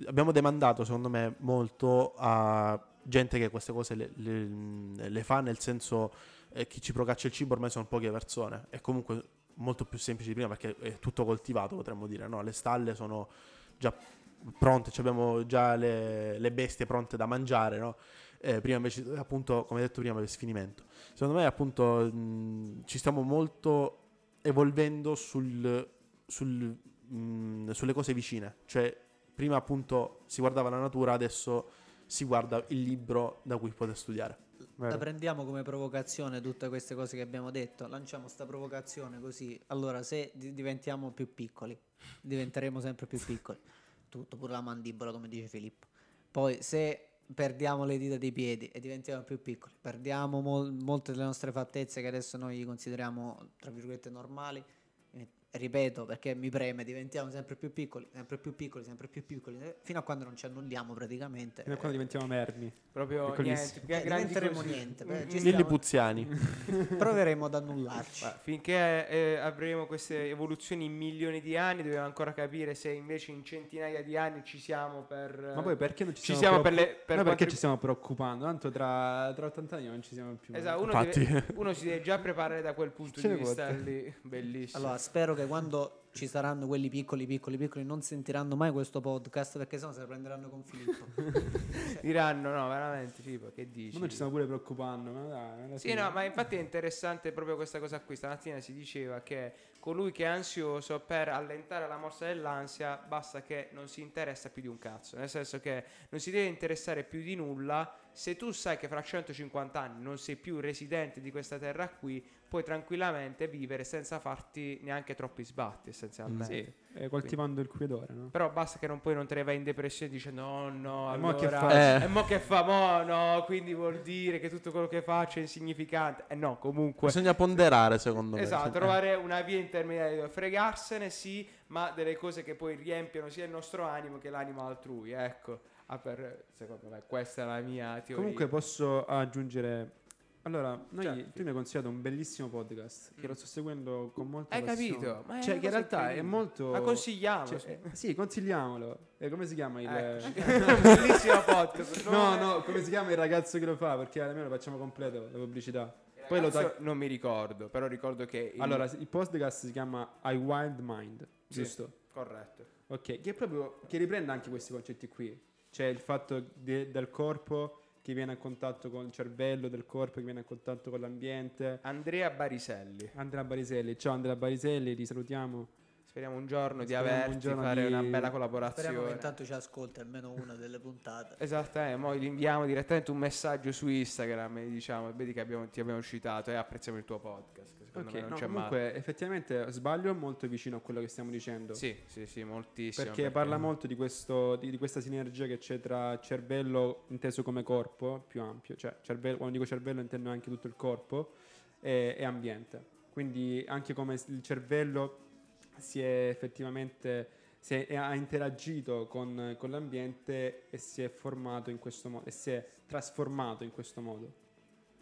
abbiamo demandato secondo me molto a gente che queste cose le, le- le fa, nel senso eh, chi ci procaccia il cibo ormai sono poche persone, è comunque molto più semplice di prima perché è tutto coltivato potremmo dire, no? le stalle sono già pronte, cioè abbiamo già le, le bestie pronte da mangiare, no? Eh, prima invece, appunto, come detto prima, per sfinimento. Secondo me, appunto, mh, ci stiamo molto evolvendo sul, sul, mh, sulle cose vicine. Cioè, prima appunto si guardava la natura, adesso si guarda il libro da cui poter studiare. Vero. La prendiamo come provocazione tutte queste cose che abbiamo detto. Lanciamo sta provocazione così. Allora, se di- diventiamo più piccoli, diventeremo sempre più piccoli. Tutto, pure la mandibola, come dice Filippo. Poi, se perdiamo le dita dei piedi e diventiamo più piccoli, perdiamo mol- molte delle nostre fattezze che adesso noi consideriamo, tra virgolette, normali. Eh, Ripeto perché mi preme, diventiamo sempre più piccoli, sempre più piccoli, sempre più piccoli, eh, fino a quando non ci annulliamo praticamente. Fino a quando diventiamo mermi. Proprio Piccolissimi. niente, grandi diventeremo così. niente. Lilli stiamo- Puziani. proveremo ad annullarci. Ma finché eh, avremo queste evoluzioni in milioni di anni, dobbiamo ancora capire se invece in centinaia di anni ci siamo per. Ma poi perché non ci, ci siamo, siamo per preoccu- le- per Noi perché ci stiamo preoccupando? Tanto tra, tra 80 anni non ci siamo più. Esatto, uno, Infatti. deve- uno si deve già preparare da quel punto Ce di vista lì. Bellissimo. Allora, spero che quando ci saranno quelli piccoli, piccoli, piccoli, non sentiranno mai questo podcast perché sennò se la prenderanno con Filippo. Diranno, no, veramente, Filippo, che dici? Ma noi ci stiamo pure preoccupando. Ma dai, Sì, no, ma infatti è interessante proprio questa cosa qui. Stamattina si diceva che colui che è ansioso per allentare la morsa dell'ansia basta che non si interessa più di un cazzo. Nel senso che non si deve interessare più di nulla. Se tu sai che fra 150 anni non sei più residente di questa terra qui, puoi tranquillamente vivere senza farti neanche troppi sbatti, essenzialmente. Sì, eh, coltivando il quiedore, no? Però basta che non, poi non te ne vai in depressione dicendo no, no, E mo che allora, faccio?" e mo che fa, mo no, quindi vuol dire che tutto quello che faccio è insignificante. E no, comunque... Bisogna ponderare, secondo me. Esatto, Sì. trovare una via intermediaria dove fregarsene, sì, ma delle cose che poi riempiono sia il nostro animo che l'animo altrui, ecco. Ah, per, secondo me questa è la mia teoria. Comunque posso aggiungere... Allora, noi, Certo. tu mi hai consigliato un bellissimo podcast che lo sto seguendo con molta Hai passione. capito? Ma è Cioè, che in realtà è incredibile. molto... Ma consigliamo. cioè, eh, sì, consigliamolo. E come si chiama il... Ecco. Bellissimo podcast. No, è- no, come si chiama il ragazzo che lo fa? Perché almeno lo facciamo completo, la pubblicità. Poi lo tag- non mi ricordo, però ricordo che... il- Allora, il podcast si chiama I Wild Mind, Sì. giusto? Corretto. Ok, che è proprio che riprende anche questi concetti qui. Cioè il fatto de- del corpo che viene a contatto con il cervello, del corpo che viene a contatto con l'ambiente. Andrea Bariselli. Andrea Bariselli, ciao Andrea Bariselli, ti salutiamo. Speriamo un giorno di Speriamo un averti, giorno fare di- una bella Speriamo che collaborazione. intanto ci ascolti almeno una delle puntate. Esatto, eh, mo gli inviamo direttamente un messaggio su Instagram e diciamo, vedi che abbiamo- ti abbiamo citato e apprezziamo il tuo podcast. Secondo Ok, me non no, c'è comunque effettivamente sbaglio molto vicino a quello che stiamo dicendo. male. Sì, sì, sì, moltissimo. Perché parla molto di, questo, di, di questa sinergia che c'è tra cervello inteso come corpo, più ampio, cioè cervello, quando dico cervello intendo anche tutto il corpo, e, e ambiente. Quindi anche come il cervello si è effettivamente si è- ha interagito con, con l'ambiente e si è formato in questo modo, e si è trasformato in questo modo.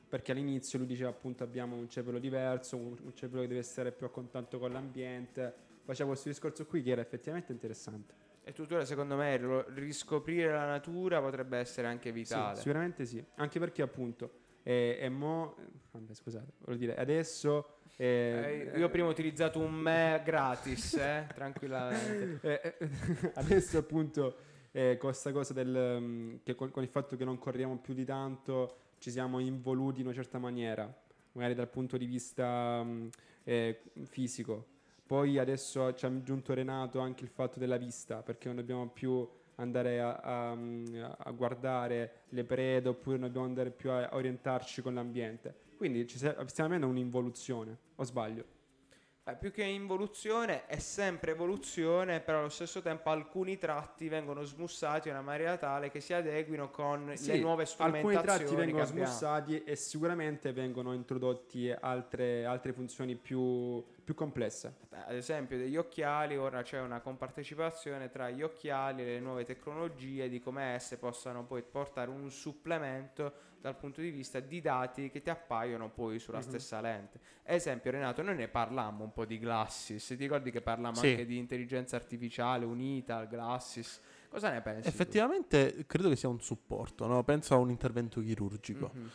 Perché all'inizio lui diceva appunto abbiamo un cervello diverso, un, cervello che deve essere più a contatto con l'ambiente, faceva questo discorso qui che era effettivamente interessante. E tuttora secondo me riscoprire la natura potrebbe essere anche Sì, vitale. sicuramente sì, anche perché appunto e, e mo, eh, vabbè, scusate, voglio dire, adesso eh, Eh, io prima ho utilizzato un me gratis, eh, tranquillamente. eh, eh, adesso appunto eh, con questa cosa del mm, che con, con il fatto che non corriamo più di tanto ci siamo involuti in una certa maniera, magari dal punto di vista mm, eh, fisico. Poi adesso ci ha aggiunto Renato anche il fatto della vista, perché non dobbiamo più andare a, a- a guardare le prede oppure non dobbiamo andare più a orientarci con l'ambiente. Quindi ci stiamo avendo un'involuzione, o sbaglio? Eh, più che involuzione è sempre evoluzione, però allo stesso tempo alcuni tratti vengono smussati in una maniera tale che si adeguino con le Sì, nuove alcuni strumentazioni tratti vengono smussati e sicuramente vengono introdotti altre, altre funzioni più, più complesse. Beh, Ad esempio degli occhiali, ora c'è una compartecipazione tra gli occhiali e le nuove tecnologie di come esse possano poi portare un supplemento dal punto di vista di dati che ti appaiono poi sulla Mhm. stessa lente. Ad esempio Renato, noi ne parlammo un po' di Glasses, ti ricordi che parlammo Sì. anche di intelligenza artificiale unita al Glasses? Cosa ne pensi? tu? Effettivamente credo che sia un supporto, no? penso a un intervento chirurgico. Mhm.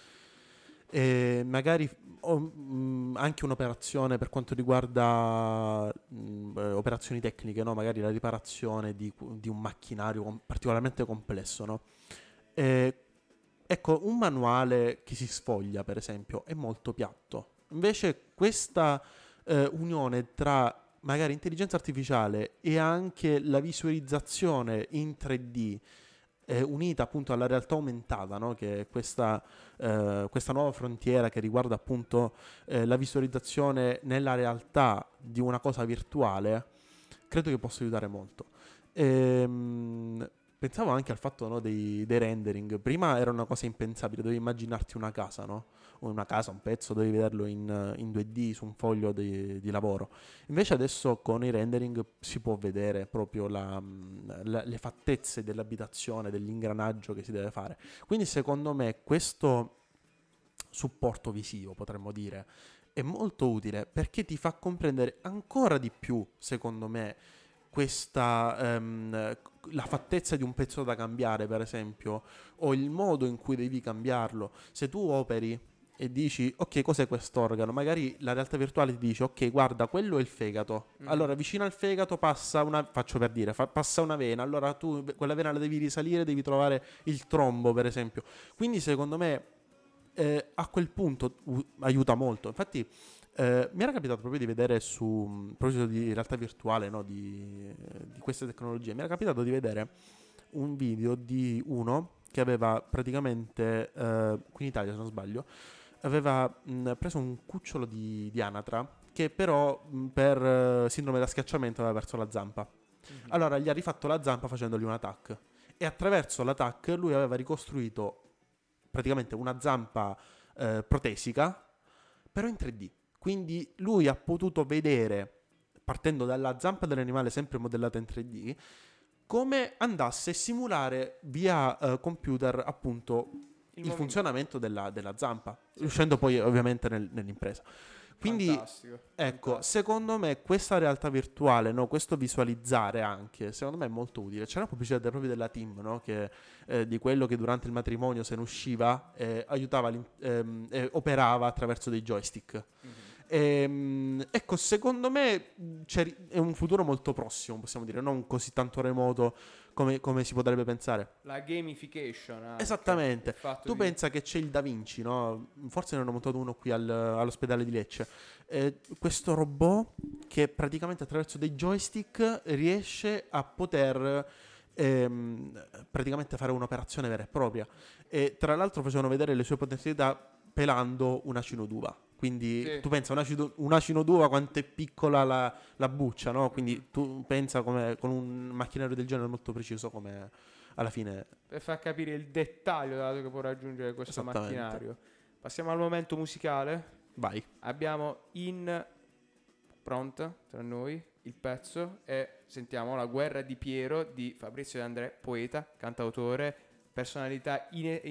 e magari o, mh, anche un'operazione per quanto riguarda mh, eh, operazioni tecniche, no? magari la riparazione di, di un macchinario particolarmente complesso. No? E, ecco, un manuale che si sfoglia, per esempio, è molto piatto. Invece questa eh, unione tra magari intelligenza artificiale e anche la visualizzazione in 3D eh, unita appunto alla realtà aumentata, no? che è questa, eh, questa nuova frontiera che riguarda appunto eh, la visualizzazione nella realtà di una cosa virtuale, credo che possa aiutare molto. Ehm, pensavo anche al fatto no, dei, dei rendering. Prima era una cosa impensabile, dovevi immaginarti una casa, no? Una casa, un pezzo, dovevi vederlo in, in 2D su un foglio di, di lavoro. Invece adesso con i rendering si può vedere proprio la- la- le fattezze dell'abitazione, dell'ingranaggio che si deve fare. Quindi secondo me questo supporto visivo, potremmo dire, è molto utile perché ti fa comprendere ancora di più, secondo me, questa ehm, la fattezza di un pezzo da cambiare, per esempio, o il modo in cui devi cambiarlo. Se tu operi e dici ok, cos'è quest'organo? Magari la realtà virtuale ti dice ok, guarda, quello è il fegato. Mm. Allora, vicino al fegato passa una faccio per dire, fa- passa una vena. Allora tu quella vena la devi risalire, devi trovare il trombo, per esempio. Quindi secondo me eh, a quel punto u- aiuta molto. Infatti, eh, mi era capitato proprio di vedere su, mh, a proposito di realtà virtuale, no, di, eh, di queste tecnologie, mi era capitato di vedere un video di uno che aveva praticamente, eh, qui in Italia se non sbaglio, aveva mh, preso un cucciolo di, di anatra che però mh, per eh, sindrome da schiacciamento aveva perso la zampa. Allora gli ha rifatto la zampa facendogli un attack e attraverso l'attack lui aveva ricostruito praticamente una zampa eh, protesica, però in 3D. Quindi lui ha potuto vedere, partendo dalla zampa dell'animale sempre modellata in 3D, come andasse a simulare via eh, computer appunto il, movimento. funzionamento della, della zampa, riuscendo poi ovviamente nel- nell'impresa. Quindi Fantastico, Ecco, fantastico. secondo me questa realtà virtuale, no, questo visualizzare anche, secondo me è molto utile. C'era una pubblicità proprio della team, no, che, eh, di quello che durante il matrimonio se ne usciva eh, aiutava, ehm, eh, operava attraverso dei joystick. Mhm. Ehm, ecco, secondo me è un futuro molto prossimo, possiamo dire, non così tanto remoto come, come si potrebbe pensare. La gamification. anche. Esattamente. Tu di- pensa che c'è il Da Vinci, no? Forse ne hanno montato uno qui al- all'ospedale di Lecce. Eh, questo robot che praticamente attraverso dei joystick riesce a poter ehm, praticamente fare un'operazione vera e propria. E tra l'altro facevano vedere le sue potenzialità pelando un acino d'uva. Quindi Sì. tu pensa un acino, un acino d'uva quanto è piccola la, la buccia, no? Quindi tu pensa come con un macchinario del genere molto preciso come alla fine per far capire il dettaglio dato che può raggiungere questo macchinario. Passiamo al momento musicale. vai. Abbiamo in pronta tra noi il pezzo e sentiamo La guerra di Piero di Fabrizio De André, poeta, cantautore, personalità ine-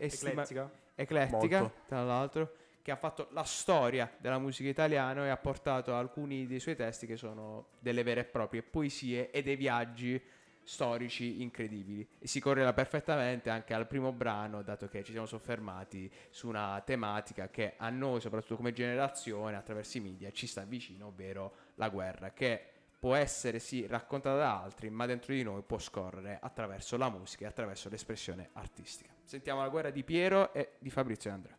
estima- Eclettica. eclettica, Molto. tra l'altro, che ha fatto la storia della musica italiana e ha portato alcuni dei suoi testi che sono delle vere e proprie poesie e dei viaggi storici incredibili. E si correla perfettamente anche al primo brano, dato che ci siamo soffermati su una tematica che a noi, soprattutto come generazione, attraverso i media, ci sta vicino, ovvero la guerra, che può essere sì raccontata da altri, ma dentro di noi può scorrere attraverso la musica e attraverso l'espressione artistica. Sentiamo la guerra di Piero e di Fabrizio De André.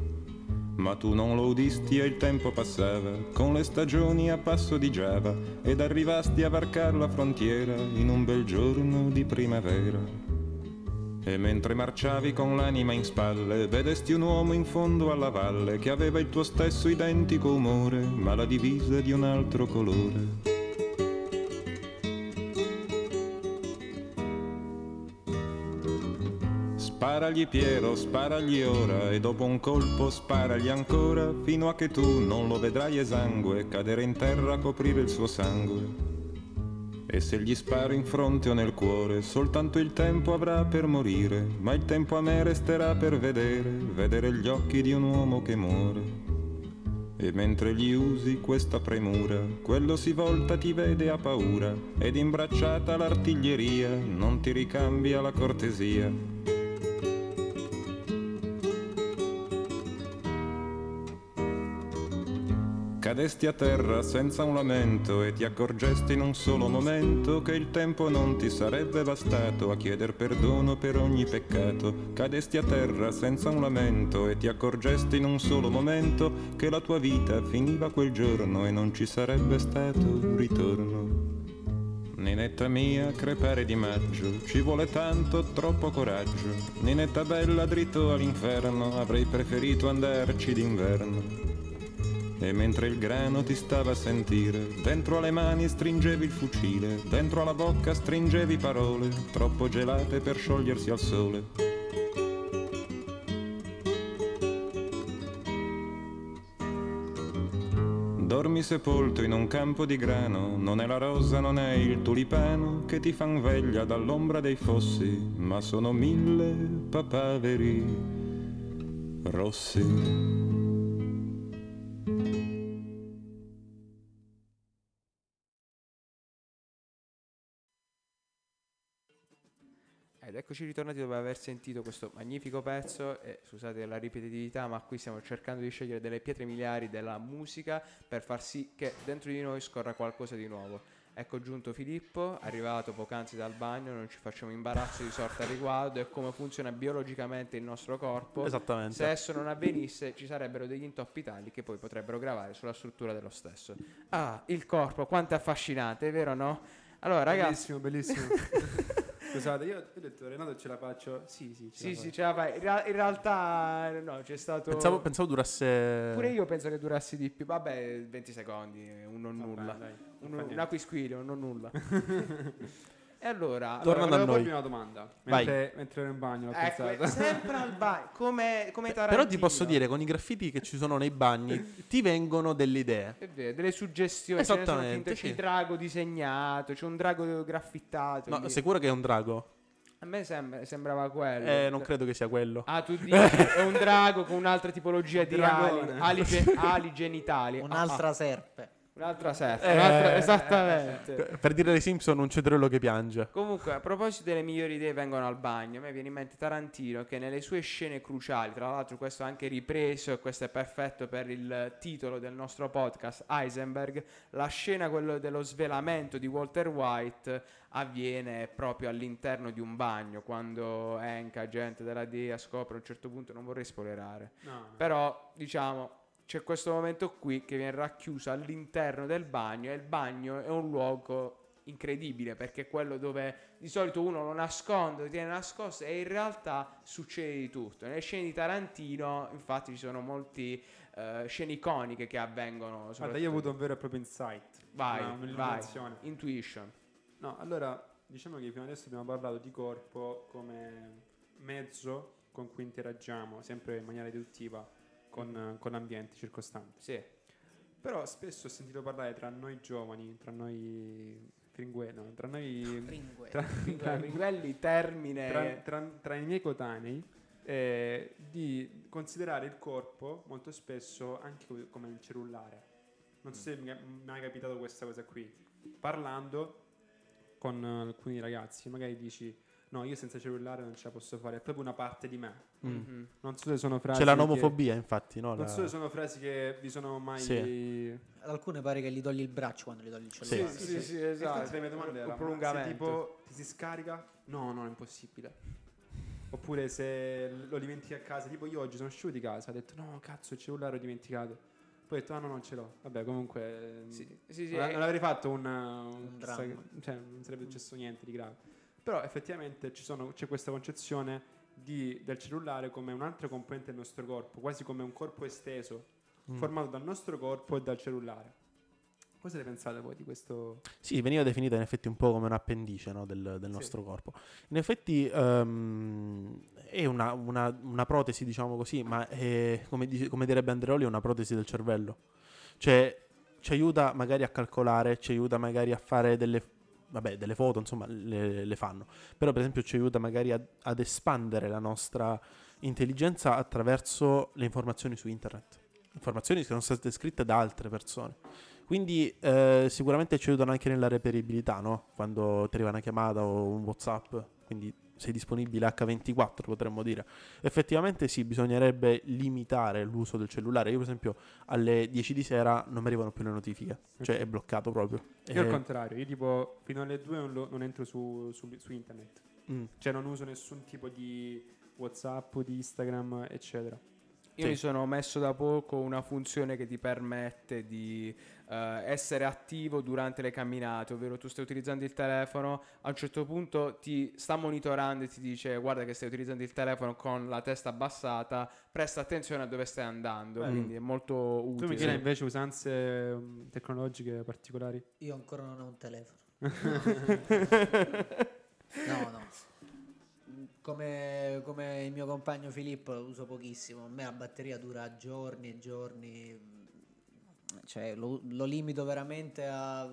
Ma tu non lo udisti e il tempo passava, con le stagioni a passo di Giava, ed arrivasti a varcar la frontiera in un bel giorno di primavera. E mentre marciavi con l'anima in spalle, vedesti un uomo in fondo alla valle che aveva il tuo stesso identico umore, ma la divisa di un altro colore. Sparagli Piero, sparagli ora e dopo un colpo sparagli ancora fino a che tu non lo vedrai esangue cadere in terra a coprire il suo sangue. E se gli sparo in fronte o nel cuore, soltanto il tempo avrà per morire, ma il tempo a me resterà per vedere, vedere gli occhi di un uomo che muore. E mentre gli usi questa premura, quello si volta ti vede a paura, ed imbracciata l'artiglieria non ti ricambia la cortesia. Cadesti a terra senza un lamento e ti accorgesti in un solo momento che il tempo non ti sarebbe bastato a chieder perdono per ogni peccato. Cadesti a terra senza un lamento e ti accorgesti in un solo momento che la tua vita finiva quel giorno e non ci sarebbe stato un ritorno. Ninetta mia, crepare di maggio, ci vuole tanto, troppo coraggio. Ninetta bella, dritto all'inferno, avrei preferito andarci d'inverno. E mentre il grano ti stava a sentire, dentro alle mani stringevi il fucile, dentro alla bocca stringevi parole, troppo gelate per sciogliersi al sole. Dormi sepolto in un campo di grano, non è la rosa, non è il tulipano che ti fan veglia dall'ombra dei fossi, ma sono mille papaveri rossi. Ed eccoci ritornati dopo aver sentito questo magnifico pezzo e scusate la ripetitività ma qui stiamo cercando di scegliere delle pietre miliari della musica per far sì che dentro di noi scorra qualcosa di nuovo. Ecco giunto Filippo, arrivato poc'anzi dal bagno, non ci facciamo imbarazzo di sorta a riguardo e come funziona biologicamente il nostro corpo. Esattamente. Se esso non avvenisse ci sarebbero degli intoppi tali che poi potrebbero gravare sulla struttura dello stesso. Ah, il corpo, quanto è affascinante, è vero no? Allora ragazzi... Bellissimo, bellissimo. Scusate, io ho detto Renato ce la faccio. Sì, sì, ce Sì, la sì, ce la fai. In, ra- in realtà no, c'è stato... Pensavo, pensavo durasse... Pure io penso che durassi di più. Vabbè, 20 secondi, un non Vabbè, nulla. dai, Un, non un niente. acquisquilio, un non nulla. e allora... Tornando Allora, a noi. una domanda. Vai. Mentre, mentre ero in bagno l'ho Ecco, pensata. sempre al bagno, come, come. Però ti posso dire, con i graffiti che ci sono nei bagni, ti vengono delle idee. È vero, delle suggestioni. sono Esattamente, C'è sì. il drago disegnato, c'è un drago graffittato. No, lì. sicuro che è un drago? A me sembra- sembrava quello. Eh, non credo che sia quello. Ah, tu dici è un drago con un'altra tipologia di ali, ali, ali genitali. Ah, Un'altra serpe. Un'altra serpe. Eh. un'altra- esattamente. Per per dire ai Simpson un cetriolo che piange. Comunque, a proposito delle migliori idee vengono al bagno, a me viene in mente Tarantino che nelle sue scene cruciali, tra l'altro questo è anche ripreso e questo è perfetto per il titolo del nostro podcast, Heisenberg, la scena quello dello svelamento di Walter White avviene proprio all'interno di un bagno, quando Hank, agente della DEA, scopre a un certo punto, non vorrei spoilerare, No, no. però diciamo c'è questo momento qui che viene racchiuso all'interno del bagno e il bagno è un luogo incredibile perché è quello dove di solito uno lo nasconde, lo tiene nascosto e in realtà succede di tutto. Nelle scene di Tarantino infatti ci sono molti eh, scene iconiche che avvengono. Guarda, io ho avuto un vero e proprio insight. Vai, una- vai, intuition. No, allora, diciamo che fino adesso abbiamo parlato di corpo come mezzo con cui interagiamo, sempre in maniera deduttiva, con, con l'ambiente circostante. Sì. Però spesso ho sentito parlare tra noi giovani, tra noi fringue, no, tra noi... Ringue. Tra, tra- termine tra- tra- tra i miei coetanei eh, di considerare il corpo molto spesso anche co- come il cellulare. Non so se mi è mai capitato questa cosa qui. Parlando con alcuni ragazzi, magari dici: No, io senza cellulare non ce la posso fare, è proprio una parte di me. Mhm. Non so se sono frasi. C'è la che- nomofobia, infatti, no? Non La- so se sono frasi che vi sono mai. Sì. Ad alcune pare che gli togli il braccio quando gli togli il Sì. cellulare. Sì, sì, sì, Infatti esatto. le mie domande Un erano: "Ma se prolungamento. tipo ti si scarica? No, no, è impossibile. Oppure se lo dimentichi a casa, tipo io oggi sono uscito di casa, ho detto no, cazzo, il cellulare ho dimenticato. Poi ho detto, ah no, non ce l'ho. Vabbè, comunque... Sì, sì, sì, non, eh, non avrei fatto un, un, Un dramma. che- cioè, non sarebbe successo niente di grave. Però effettivamente ci sono- c'è questa concezione di- del cellulare come un'altra componente del nostro corpo, quasi come un corpo esteso, Mm. formato dal nostro corpo e dal cellulare. Cosa ne pensate voi di questo? Sì, veniva definita in effetti un po' come un appendice no, del, del Sì. nostro corpo. In effetti ehm, è una, una- una protesi, diciamo così, ma è, come, dice- come direbbe Andreoli, è una protesi del cervello. Cioè ci aiuta magari a calcolare, ci aiuta magari a fare delle, vabbè, delle foto, insomma, le, le fanno. Però per esempio ci aiuta magari a- ad espandere la nostra intelligenza attraverso le informazioni su internet. Informazioni che sono state scritte da altre persone. Quindi eh, sicuramente ci aiutano anche nella reperibilità, no? Quando ti arriva una chiamata o un WhatsApp, quindi sei disponibile H24, potremmo dire. Effettivamente sì, bisognerebbe limitare l'uso del cellulare. Io per esempio alle 10 di sera non mi arrivano più le notifiche, cioè è bloccato proprio. Io al Eh, contrario, io tipo fino alle 2 non, lo- non entro su, su- su internet. mm. Cioè non uso nessun tipo di WhatsApp, di Instagram, eccetera. Io Sì. mi sono messo da poco una funzione che ti permette di eh, essere attivo durante le camminate, ovvero tu stai utilizzando il telefono, a un certo punto ti sta monitorando e ti dice guarda che stai utilizzando il telefono con la testa abbassata, presta attenzione a dove stai andando, Beh. quindi è molto Tu utile. Michele invece usanze um, tecnologiche particolari? Io ancora non ho un telefono. No, no. Come, come il mio compagno Filippo uso pochissimo. A me la batteria dura giorni e giorni. Cioè, lo, lo limito veramente a.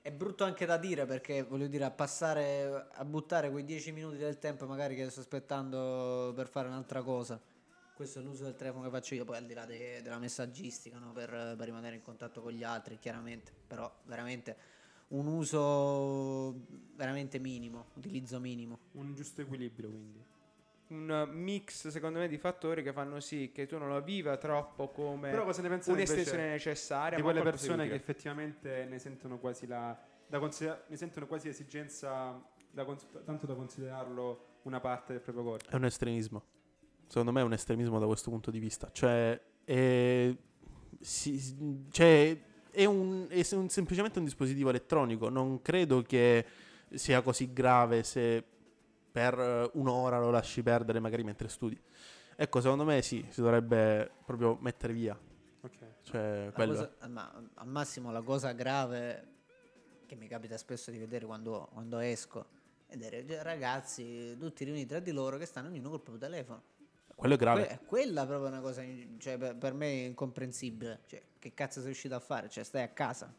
È brutto anche da dire perché voglio dire, a passare a buttare quei 10 minuti del tempo, magari che sto aspettando per fare un'altra cosa. Questo è l'uso del telefono che faccio io, poi al di là de- della messaggistica, no? per, per rimanere in contatto con gli altri, chiaramente. Però veramente un uso veramente minimo, utilizzo minimo. Un giusto equilibrio, quindi. un mix secondo me di fattori che fanno sì che tu non lo viva troppo come Però cosa ne pensate un'estensione necessaria di quelle persone che effettivamente ne sentono quasi la da consider- ne sentono quasi esigenza da cons- tanto da considerarlo una parte del proprio corpo. È un estremismo. Secondo me è un estremismo da questo punto di vista. Cioè, è, si- cioè, è, un- è un- semplicemente un dispositivo elettronico. Non credo che sia così grave se per eh, un'ora lo lasci perdere magari mentre studi. Ecco, secondo me sì, si dovrebbe proprio mettere via. Ok. Cioè, cosa- ma al massimo la cosa grave che mi capita spesso di vedere quando, quando esco è vedere gi- ragazzi tutti riuniti tra di loro che stanno ognuno col proprio telefono. Quello è grave. Que- quella è proprio una cosa cioè, per, per me è incomprensibile. Cioè, che cazzo sei riuscito a fare? Cioè, stai a casa.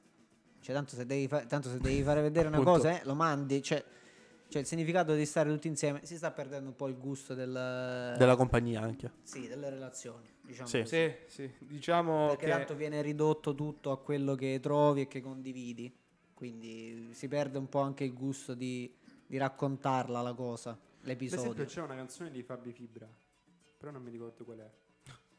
Cioè, tanto se devi, fa- tanto se devi fare vedere una cosa, eh, lo mandi. Cioè, cioè, il significato di stare tutti insieme si sta perdendo un po' il gusto del, Della compagnia anche. sì, delle relazioni. Diciamo Sì. così. sì sì diciamo Perché che tanto viene ridotto tutto a quello che trovi e che condividi. Quindi si perde un po' anche il gusto di, di raccontarla la cosa, Ad esempio l'episodio. c'è una canzone di Fabi Fibra, però non mi ricordo qual è.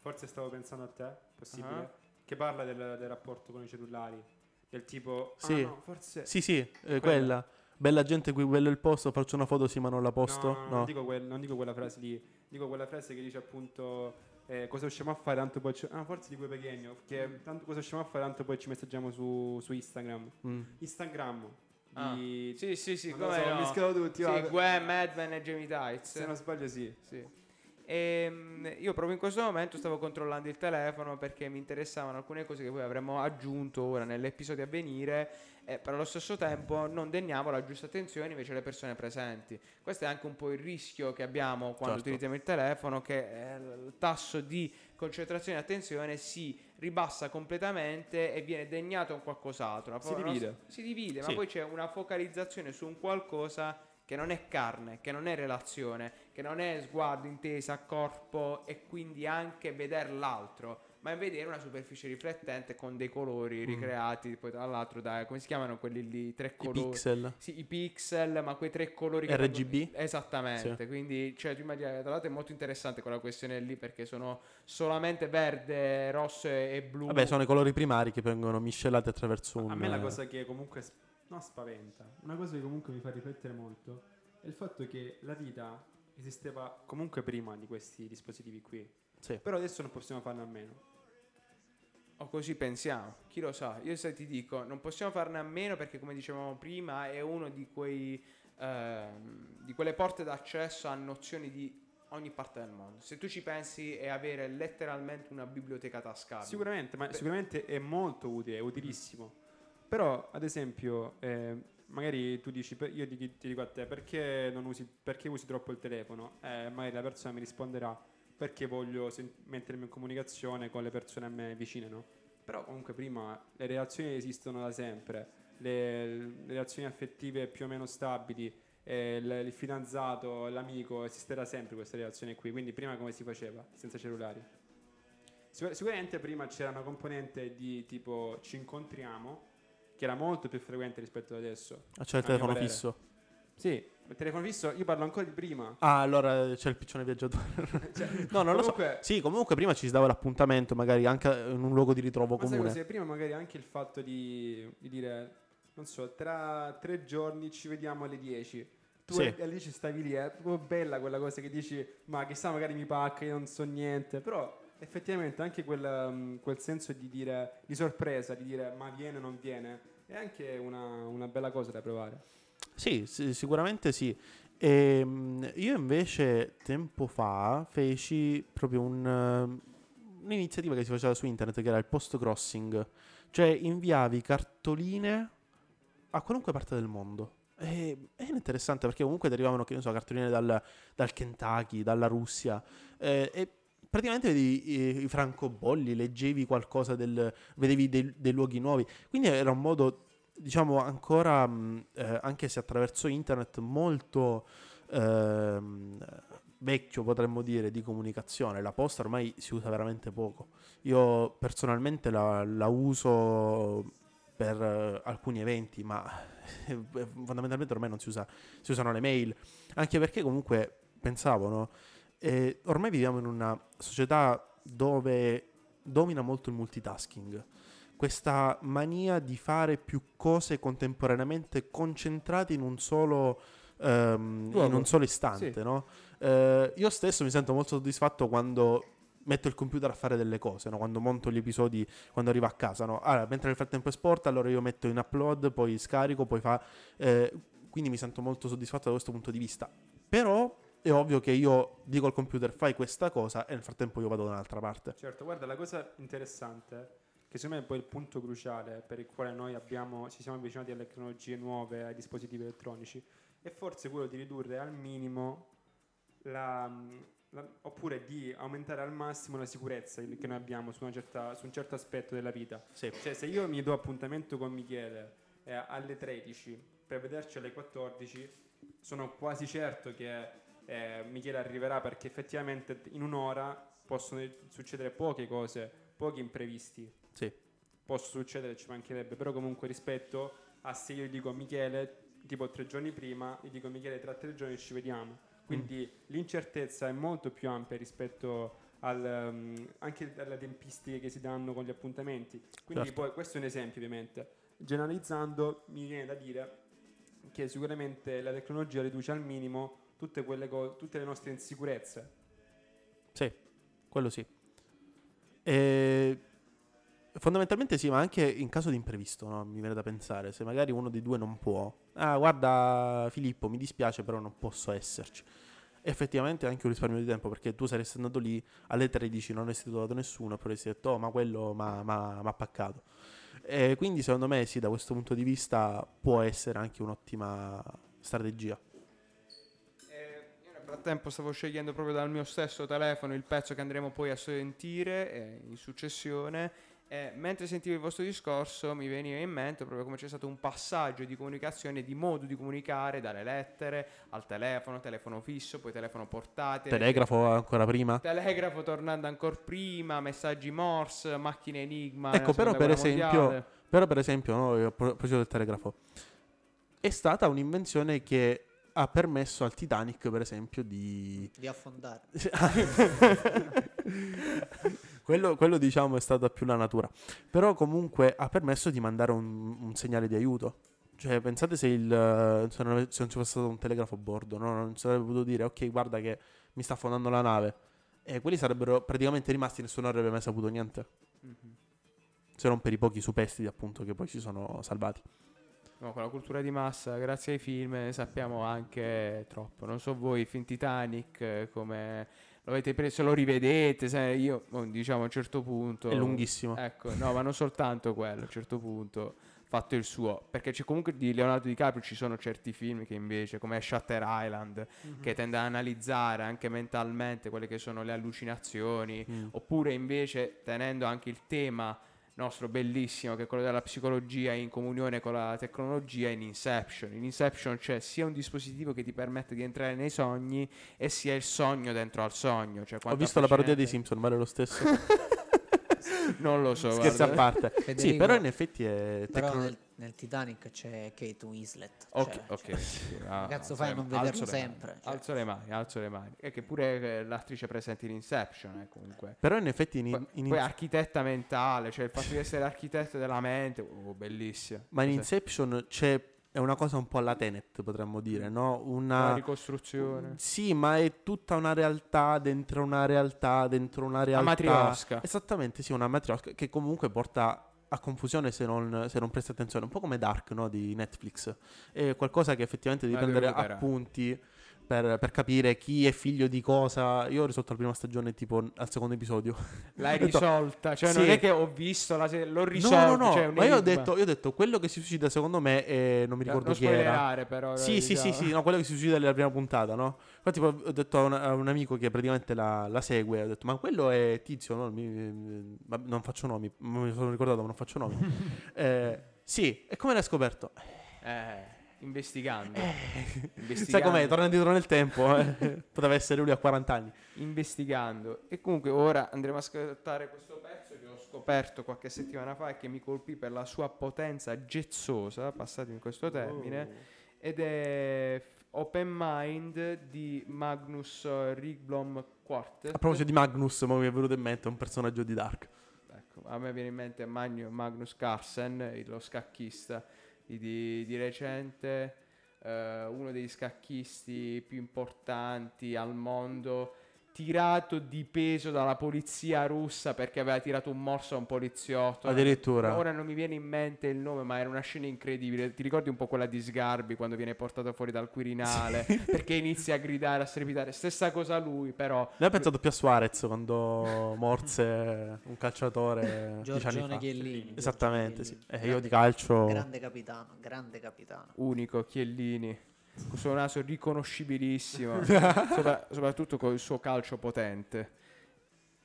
Forse stavo pensando a te, possibile, Ah. che parla del, del rapporto con i cellulari, del tipo ah, Sì. no, forse Sì, sì, eh, quella. Bella gente qui, quello è il posto, faccio una foto sì ma non la posto. No, no, No. Non, dico quel- non dico quella frase lì, dico quella frase che dice appunto eh, cosa usciamo a fare tanto poi ci... ah forse di quei Pechegno che tanto cosa usciamo a fare tanto poi ci messaggiamo su, su Instagram Mm. Instagram Ah, di sì sì sì come so, no. mischiato tutti sì. Gue, Madman e Jamie Tights se non sbaglio sì Sì. Ehm, io proprio in questo momento stavo controllando il telefono perché mi interessavano alcune cose che poi avremmo aggiunto ora nell'episodio a venire e per allo stesso tempo non degniamo la giusta attenzione invece alle persone presenti. Questo è anche un po' il rischio che abbiamo quando Certo. utilizziamo il telefono che eh, il tasso di concentrazione e attenzione si ribassa completamente e viene degnato a qualcos'altro. Si divide. nostra- si divide, Sì. ma poi c'è una focalizzazione su un qualcosa che non è carne, che non è relazione, che non è sguardo, intesa, corpo e quindi anche vedere l'altro, ma è vedere una superficie riflettente con dei colori ricreati poi tra l'altro da come si chiamano quelli lì tre I colori pixel. sì, i pixel, ma quei tre colori che RGB? danno- Esattamente, quindi cioè, tu immagini, tra l'altro è molto interessante quella questione lì perché sono solamente verde, rosso e, blu. Vabbè, sono i colori primari che vengono miscelati attraverso un... a me la cosa che comunque non spaventa una cosa che comunque mi fa riflettere molto è il fatto che la vita esisteva comunque prima di questi dispositivi qui. Sì. Però adesso non possiamo farne a meno. O così pensiamo, chi lo sa. Io se ti dico, non possiamo farne a meno perché come dicevamo prima è uno di quei ehm, di quelle porte d'accesso a nozioni di ogni parte del mondo. Se tu ci pensi è avere letteralmente una biblioteca tascabile. Sicuramente, ma Beh. sicuramente è molto utile, è utilissimo. Però, ad esempio, eh, magari tu dici, io ti, ti dico a te, perché, usi, perché usi troppo il telefono? Eh, magari la persona mi risponderà, perché voglio sen- mettermi in comunicazione con le persone a me vicine, no? Però comunque prima le relazioni esistono da sempre, le, le relazioni affettive più o meno stabili, eh, il, il fidanzato, l'amico, esisterà sempre questa relazione qui. Quindi prima come si faceva? Senza cellulari. Sicur- sicuramente prima c'era una componente di tipo ci incontriamo, che era molto più frequente rispetto ad adesso. Ah, c'è il telefono fisso. Sì, il telefono fisso, io parlo ancora di prima. Ah, allora c'è il piccione viaggiatore. Cioè, no, non lo so. comunque- Sì, comunque prima ci si dava l'appuntamento, magari anche in un luogo di ritrovo Ma sai comune. cos'è? Prima magari anche il fatto di, di dire, non so, tra tre giorni ci vediamo alle 10. Tu Sì. alle alle 10 stavi lì, è proprio bella quella cosa che dici, ma chissà magari mi pacca, io non so niente. Però effettivamente anche quel, um, quel senso di dire, di sorpresa, di dire ma viene o non viene, è anche una, una bella cosa da provare. Sì, sì, sicuramente sì. Ehm, io invece tempo fa feci proprio un, eh, un'iniziativa che si faceva su internet che era il post crossing, cioè inviavi cartoline a qualunque parte del mondo. E è interessante perché comunque derivavano, che ne so, cartoline dal, dal Kentucky, dalla Russia. eh, e praticamente vedevi i, francobolli, leggevi qualcosa del. vedevi dei, dei luoghi nuovi. Quindi era un modo diciamo ancora, mh, eh, anche se attraverso internet, molto ehm, vecchio potremmo dire di comunicazione. La posta ormai si usa veramente poco. Io personalmente la, la uso per eh, alcuni eventi, ma eh, fondamentalmente ormai non si usa, si usano le mail. Anche perché comunque pensavo, no? Eh, ormai viviamo in una società dove domina molto il multitasking questa mania di fare più cose contemporaneamente concentrate in un solo, ehm, in un solo istante. Sì. no? Eh, io stesso mi sento molto soddisfatto quando metto il computer a fare delle cose, no? quando monto gli episodi, quando arrivo a casa. no? Allora, mentre nel frattempo è sport, allora io metto in upload, poi scarico, poi fa... eh, quindi mi sento molto soddisfatto da questo punto di vista. Però è ovvio che io dico al computer fai questa cosa e nel frattempo io vado da un'altra parte. Certo, guarda, la cosa interessante, che secondo me è poi il punto cruciale per il quale noi abbiamo, ci siamo avvicinati alle tecnologie nuove, ai dispositivi elettronici, è forse quello di ridurre al minimo la, la- oppure di aumentare al massimo la sicurezza che noi abbiamo su, una certa- su un certo aspetto della vita. Sì. Cioè, se io mi do appuntamento con Michele eh, alle 13 per vederci alle 14, sono quasi certo che eh, Michele arriverà perché effettivamente in un'ora possono succedere poche cose, pochi imprevisti. Sì. Può succedere, ci mancherebbe, però comunque rispetto a se io dico a Michele, tipo tre giorni prima, io dico Michele tra tre giorni ci vediamo. Quindi l'incertezza è molto più ampia rispetto al, um, anche alle tempistiche che si danno con gli appuntamenti. Quindi Certo. poi questo è un esempio ovviamente. Generalizzando mi viene da dire che sicuramente la tecnologia riduce al minimo tutte, co- tutte le nostre insicurezze. Sì, quello sì. E fondamentalmente sì, ma anche in caso di imprevisto, no? mi viene da pensare, se magari uno dei due non può, ah guarda Filippo, mi dispiace però non posso esserci. Effettivamente è anche un risparmio di tempo perché tu saresti andato lì alle 13, non avresti trovato nessuno, però avresti detto, oh ma quello mi ha paccato. E quindi secondo me sì, da questo punto di vista può essere anche un'ottima strategia. Eh, frattempo stavo scegliendo proprio dal mio stesso telefono il pezzo che andremo poi a sentire eh, in successione. E mentre sentivo il vostro discorso mi veniva in mente proprio come c'è stato un passaggio di comunicazione, di modo di comunicare dalle lettere al telefono, telefono fisso, poi telefono portatile. Telegrafo ancora prima? Telegrafo tornando ancora prima, messaggi Morse, macchine Enigma. Ecco, però per esempio, però per esempio, no, a pro- proposito del telegrafo, è stata un'invenzione che ha permesso al Titanic, per esempio, di... di affondare. quello, quello, diciamo è stata più la natura, però comunque ha permesso di mandare un, un segnale di aiuto. Cioè, pensate se, il, se, non, se non ci fosse stato un telegrafo a bordo, no? Non si sarebbe potuto dire, ok, guarda che mi sta affondando la nave. E quelli sarebbero praticamente rimasti, nessuno avrebbe mai saputo niente. Se non per i pochi superstiti, appunto, che poi si sono salvati. No, con la cultura di massa, grazie ai film, ne sappiamo anche troppo. Non so voi, il film Titanic, eh, come lo avete preso, lo rivedete, se io, oh, diciamo, a un certo punto... È lunghissimo. Ecco, no, ma non soltanto quello, a un certo punto fatto il suo, perché c'è comunque di Leonardo DiCaprio ci sono certi film che invece, come Shutter Island, che tende ad analizzare anche mentalmente quelle che sono le allucinazioni, Mm. oppure invece tenendo anche il tema nostro bellissimo che è quello della psicologia in comunione con la tecnologia in Inception. In Inception c'è sia un dispositivo che ti permette di entrare nei sogni e sia il sogno dentro al sogno. Cioè, Ho visto la parodia dei Simpson, vale lo stesso. Non lo so. Scherzi a parte. sì, Federico, però in effetti è Però tecno- nel, Titanic c'è Kate Winslet. Ok, cioè, ok. cioè, ah, cazzo alzo fai a le- non vederlo alzo le sempre? Cioè. Alzo le mani, alzo le mani. E che pure eh, l'attrice presente in Inception, eh, comunque. Però in effetti in, Poi, in- poi architetta mentale, cioè il fatto di essere architetto della mente, oh, bellissimo. ma in Cos'è? Inception c'è è una cosa un po' alla Tenet, potremmo dire, no? La Una ricostruzione. Sì, ma è tutta una realtà dentro una realtà dentro una realtà. matriosca. Esattamente, sì, una matriosca che comunque porta a confusione se non, se non presti attenzione, un po' come Dark, no, di Netflix. È qualcosa che effettivamente devi devo prendere appunti per, per capire chi è figlio di cosa. Io ho risolto la prima stagione tipo al secondo episodio. L'hai risolta, cioè Sì. non è che ho visto la serie, l'ho risolta. no, no, no, cioè, ma io ho, detto, io ho detto quello che si suicida secondo me è, non mi ricordo non chi era. però. Sì, sì, sì, diciamo. sì, no, quello che si suicida nella prima puntata, no? Infatti ho detto a un, a un amico che praticamente la, la segue, ho detto, ma quello è Tizio, no? Mi- ma non faccio nomi, mi sono ricordato, ma non faccio nomi. Eh, sì, e come l'hai scoperto? Eh, investigando. Sai investigando. com'è? Torna indietro nel tempo, eh. poteva essere lui a 40 anni. investigando. E comunque ora andremo a ascoltare questo pezzo che ho scoperto qualche settimana fa e che mi colpì per la sua potenza gezzosa, passatemi questo termine, ed è Open Mind di Magnus eh, Rigblom Quartet. A proposito di Magnus, mo mi è venuto in mente un personaggio di Dark. Ecco, a me viene in mente Magnu- Magnus Carlsen, lo scacchista di, di- recente, eh, uno dei scacchisti più importanti al mondo, tirato di peso dalla polizia russa perché aveva tirato un morso a un poliziotto. Addirittura. Ora non mi viene in mente il nome, ma era una scena incredibile. Ti ricordi un po' quella di Sgarbi quando viene portato fuori dal Quirinale? Perché inizia a gridare, a strepitare. Stessa cosa lui, però. Lei ha pensato più a Suarez quando morse un calciatore Giorgione. Chiellini. Esattamente, sì. Giorgione Eh, Chiellini. io di calcio... Grande capitano, grande capitano. unico Chiellini con il suo naso riconoscibilissimo sopra- soprattutto con il suo calcio potente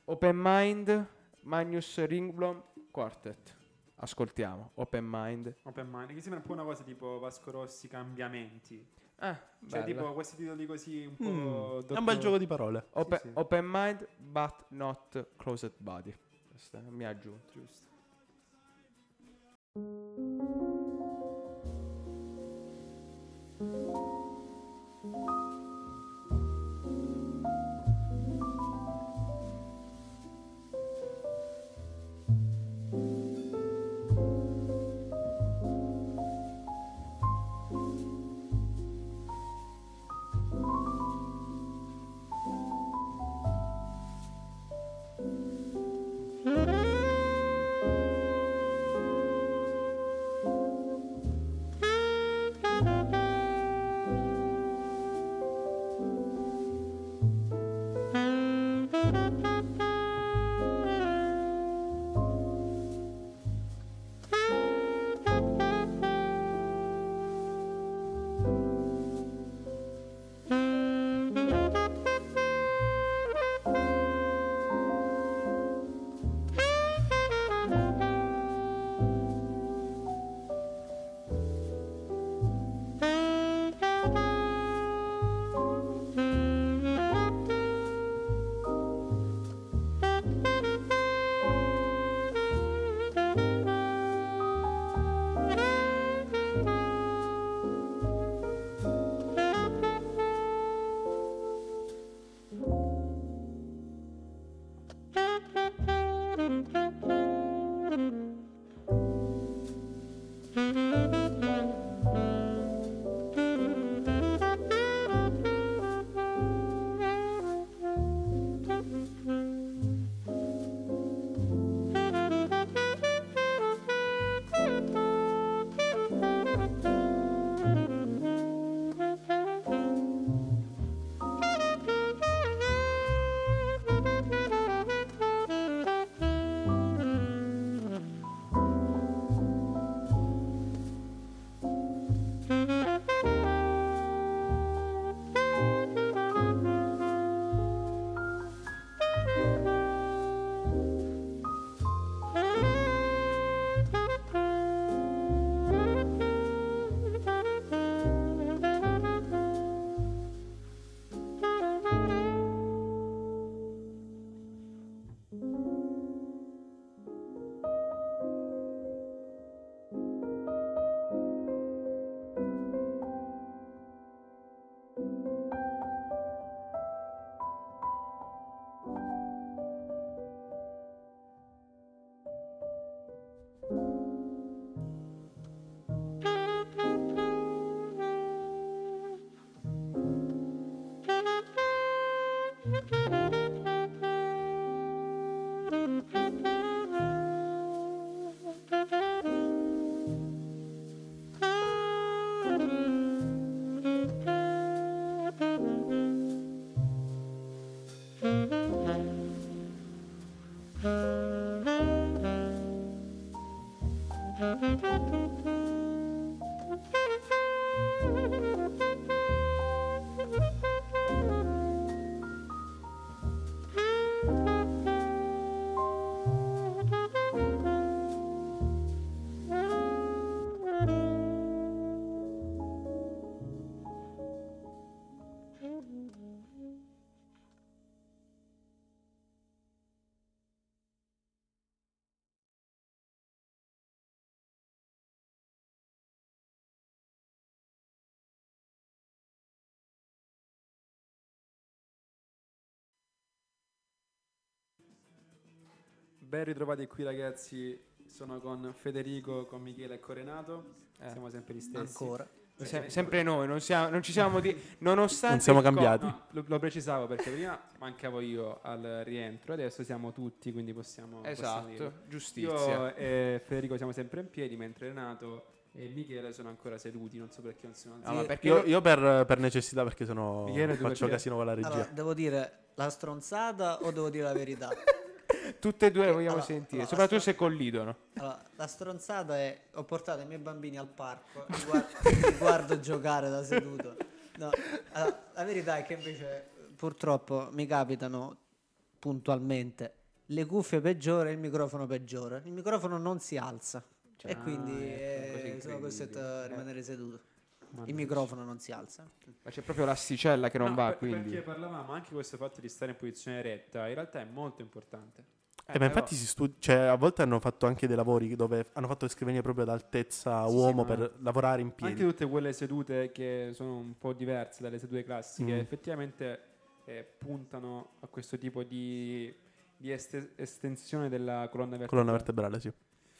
Open Mind Magnus Ringblom Quartet ascoltiamo Open Mind Open Mind, che sembra un po' una cosa tipo Vasco Rossi cambiamenti. ah, Cioè, bello. tipo questi titoli così un po'. Mm, è un dottor- bel gioco di parole. Open, sì, sì. open Mind but not closed body Questa mi ha aggiunto Giusto. Thank you. Ben ritrovati qui ragazzi, sono con Federico, con Michele e con Renato, Eh. siamo sempre gli stessi. Ancora. Se- sempre noi, non, siamo, non ci siamo di... Nonostante Non siamo il co- cambiati. No, lo, lo precisavo perché prima mancavo io al rientro, adesso siamo tutti, quindi possiamo... possiamo. Esatto, giustizia. Io e Federico siamo sempre in piedi, mentre Renato e Michele sono ancora seduti, non so perché non sono Ah, ma Sì. perché Io, io per, per necessità, perché sennò Michele, faccio perché? casino con la regia. Allora, devo dire la stronzata o devo dire la verità? tutte e due le vogliamo Allora, sentire, allora, soprattutto la se collidono. Allora, la stronzata è ho portato i miei bambini al parco, li guardo, li guardo giocare da seduto. No, allora, la verità è che invece purtroppo mi capitano puntualmente le cuffie peggiori e il microfono peggiore. Il microfono non si alza e quindi ecco, così eh, sono costretto a Eh. rimanere seduto. Mannaggia. Il microfono non si alza. Ma c'è proprio l'asticella che non No, va, per- quindi... Perché parlavamo anche questo fatto di stare in posizione retta, in realtà è molto importante. Eh, ma infatti si studi- cioè, a volte hanno fatto anche dei lavori dove hanno fatto le scrivanie proprio ad altezza Sì, uomo sì, per lavorare in piedi. Anche tutte quelle sedute che sono un po' diverse dalle sedute classiche, Mm. effettivamente eh, puntano a questo tipo di, di este- estensione della colonna vertebrale. Colonna vertebrale, sì.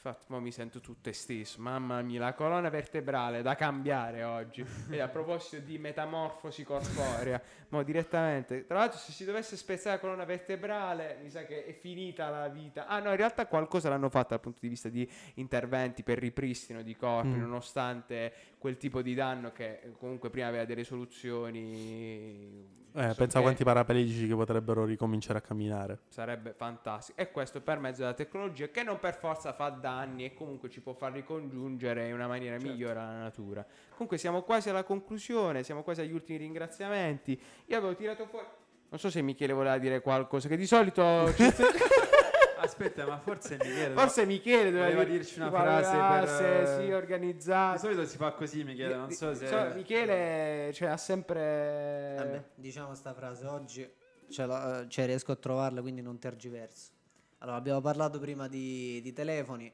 Infatti, mo mi sento tutto esteso. Mamma mia, la colonna vertebrale da cambiare oggi. e a proposito di metamorfosi corporea, mo direttamente. Tra l'altro, se si dovesse spezzare la colonna vertebrale, mi sa che è finita la vita. Ah, no, in realtà qualcosa l'hanno fatto dal punto di vista di interventi per ripristino di corpi, Mm. nonostante quel tipo di danno che eh, comunque prima aveva delle soluzioni. Eh, so pensa a quanti paraplegici che potrebbero ricominciare a camminare. Sarebbe fantastico. E questo per mezzo della tecnologia che non per forza fa danni e comunque ci può far ricongiungere in una maniera Certo. migliore alla natura. Comunque siamo quasi alla conclusione, siamo quasi agli ultimi ringraziamenti. Io avevo tirato fuori... Non so se Michele voleva dire qualcosa, che di solito... Aspetta, ma forse Michele... Forse Michele doveva dirci una tipo, frase per, classe, eh, sì, Di organizzata. solito si fa così Michele, non so se... So, Michele cioè, ha sempre... Vabbè, diciamo sta frase oggi la- cioè, riesco a trovarla, quindi non tergiverso. Allora, abbiamo parlato prima di, di telefoni,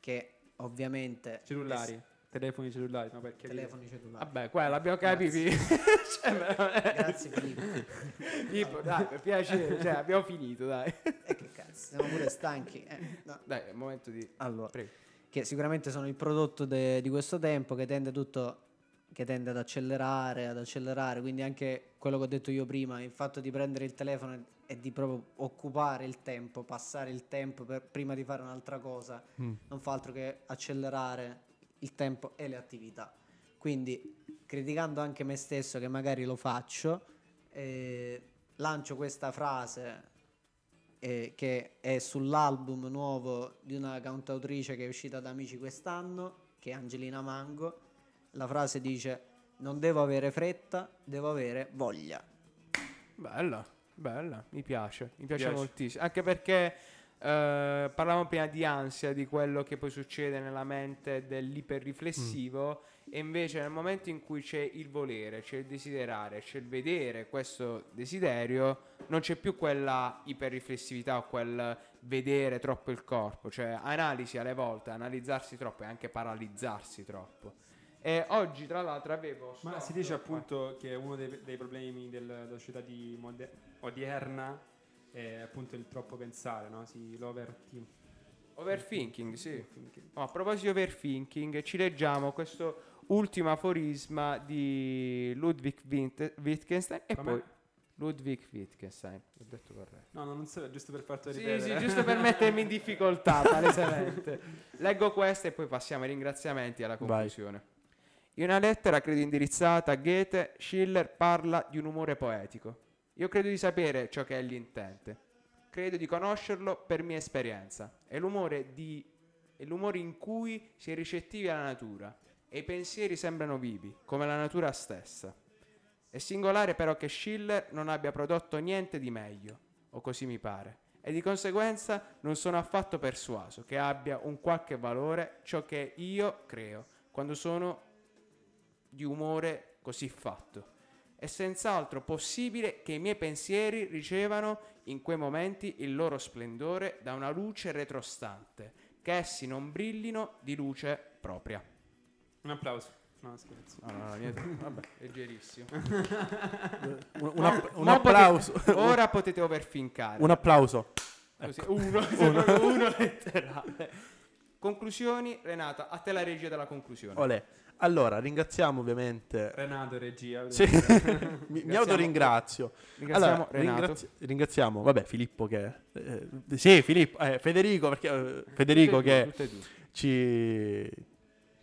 che ovviamente... Cellulari, telefoni cellulari, no perché... Telefoni cellulari. Vabbè, qua l'abbiamo capito. Cioè, Grazie Filippo. Filippo, dai, per piacere, cioè, abbiamo finito, dai. E che cazzo, siamo pure stanchi. eh, no. Dai, è il momento di... Allora, Prego. che sicuramente sono il prodotto de- di questo tempo che tende tutto che tende ad accelerare, ad accelerare, quindi anche quello che ho detto io prima, il fatto di prendere il telefono e- e di proprio occupare il tempo, passare il tempo per- prima di fare un'altra cosa, Mm. non fa altro che accelerare il tempo e le attività. Quindi, criticando anche me stesso, che magari lo faccio, eh, lancio questa frase eh, che è sull'album nuovo di una cantautrice che è uscita da Amici quest'anno, che è Angelina Mango. La frase dice: Non devo avere fretta, devo avere voglia. Bella, bella, mi piace, mi piace, Piace. moltissimo. Anche perché eh, parlavamo prima di ansia, di quello che poi succede nella mente dell'iperriflessivo, e invece nel momento in cui c'è il volere, c'è il desiderare, c'è il vedere questo desiderio, non c'è più quella iperriflessività o quel vedere troppo il corpo, cioè analisi alle volte, analizzarsi troppo e anche paralizzarsi troppo. E oggi, tra l'altro, avevo. Ma si dice appunto che uno dei, dei problemi del- della società di moder- odierna è appunto il troppo pensare, no? Si, l'overthinking. Overthinking, sì. Oh, a proposito di overthinking, ci leggiamo questo ultimo aforisma di Ludwig Witt- Wittgenstein e Come? poi Ludwig Wittgenstein, l'ho detto corretto. No, no, non so, giusto per farti Sì, ripetere. sì, giusto per mettermi in difficoltà, palesemente. Leggo questo e poi passiamo ai ringraziamenti e alla Vai. conclusione. In una lettera, credo indirizzata a Goethe, Schiller parla di un umore poetico. Io credo di sapere ciò che egli intende. Credo di conoscerlo per mia esperienza. È l'umore, di, è l'umore in cui si è ricettivi alla natura e i pensieri sembrano vivi, come la natura stessa. È singolare però che Schiller non abbia prodotto niente di meglio, o così mi pare, e di conseguenza non sono affatto persuaso che abbia un qualche valore ciò che io creo quando sono di umore così fatto. È senz'altro possibile che i miei pensieri ricevano in quei momenti il loro splendore da una luce retrostante, che essi non brillino di luce propria. Un applauso. No, scherzo. No, no, no, niente. Vabbè, leggerissimo. Un, un app- un applauso. potete- ora potete overfincare. un applauso. Così, uno, uno, uno letterale. Conclusioni, Renata, a te la regia della conclusione. Olè. Allora, ringraziamo ovviamente. Renato, regia. Sì, mi, mi autoringrazio. Ringraziamo Allora, Renato. ringrazi- ringraziamo, vabbè, Filippo che... eh, sì, Filippo, eh, Federico, perché eh, Federico Tutte e che tutte e due. ci,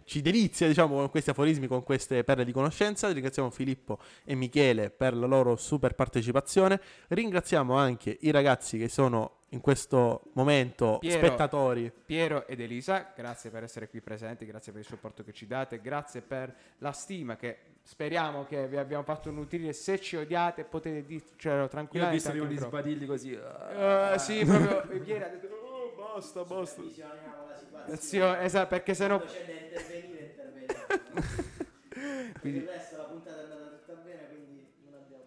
ci delizia, diciamo, con questi aforismi, con queste perle di conoscenza. Ringraziamo Filippo e Michele per la loro super partecipazione. Ringraziamo anche i ragazzi che sono in questo momento Piero. spettatori. Piero ed Elisa, grazie per essere qui presenti, grazie per il supporto che ci date, grazie per la stima che speriamo che vi abbiamo fatto nutrire. Se ci odiate potete dircelo Io ho tranquillamente. visto gli sbadigli così. Eh, sì, proprio Piero ha detto "Oh, basta, basta. La. Sì, oh, esatto, perché sennò Quando c'è da intervenire, interveniamo. Per Quindi- il resto la puntata è andata tutta bene, quindi non abbiamo...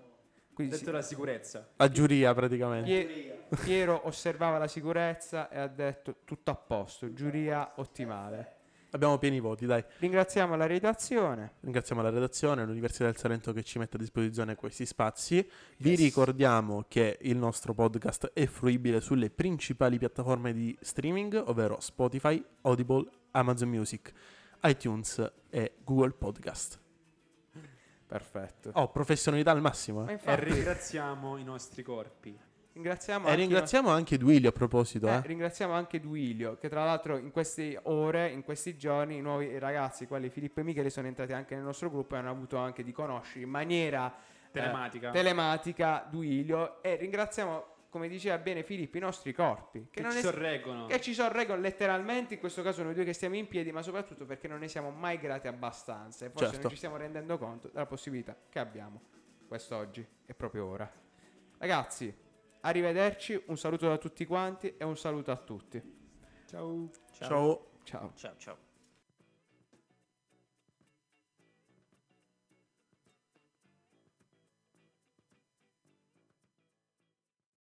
Quindi detto sì. la sicurezza. A giuria praticamente. Pie- Piero osservava la sicurezza e ha detto tutto a posto, giuria ottimale. Abbiamo pieni voti, dai. Ringraziamo la redazione. Ringraziamo la redazione, l'Università del Salento che ci mette a disposizione questi spazi. Vi ricordiamo che il nostro podcast è fruibile sulle principali piattaforme di streaming, ovvero Spotify, Audible, Amazon Music, iTunes e Google Podcast. Perfetto. Oh, professionalità al massimo. Ma eh. E ringraziamo i nostri corpi. Ringraziamo E anche ringraziamo anche Duilio a proposito. Eh, eh. ringraziamo anche Duilio, che tra l'altro in queste ore, in questi giorni, i nuovi ragazzi, quali Filippo e Michele, sono entrati anche nel nostro gruppo e hanno avuto anche di conoscere in maniera eh, Telematica. telematica Duilio. E ringraziamo, come diceva bene Filippo, i nostri corpi, che, che non ci es- sorreggono. che ci sorreggono letteralmente, in questo caso noi due che stiamo in piedi, ma soprattutto perché non ne siamo mai grati abbastanza. E forse Certo. non ci stiamo rendendo conto della possibilità che abbiamo quest'oggi e proprio ora. Ragazzi, arrivederci, un saluto da tutti quanti e un saluto a tutti. Ciao. Ciao. Ciao. Ciao ciao.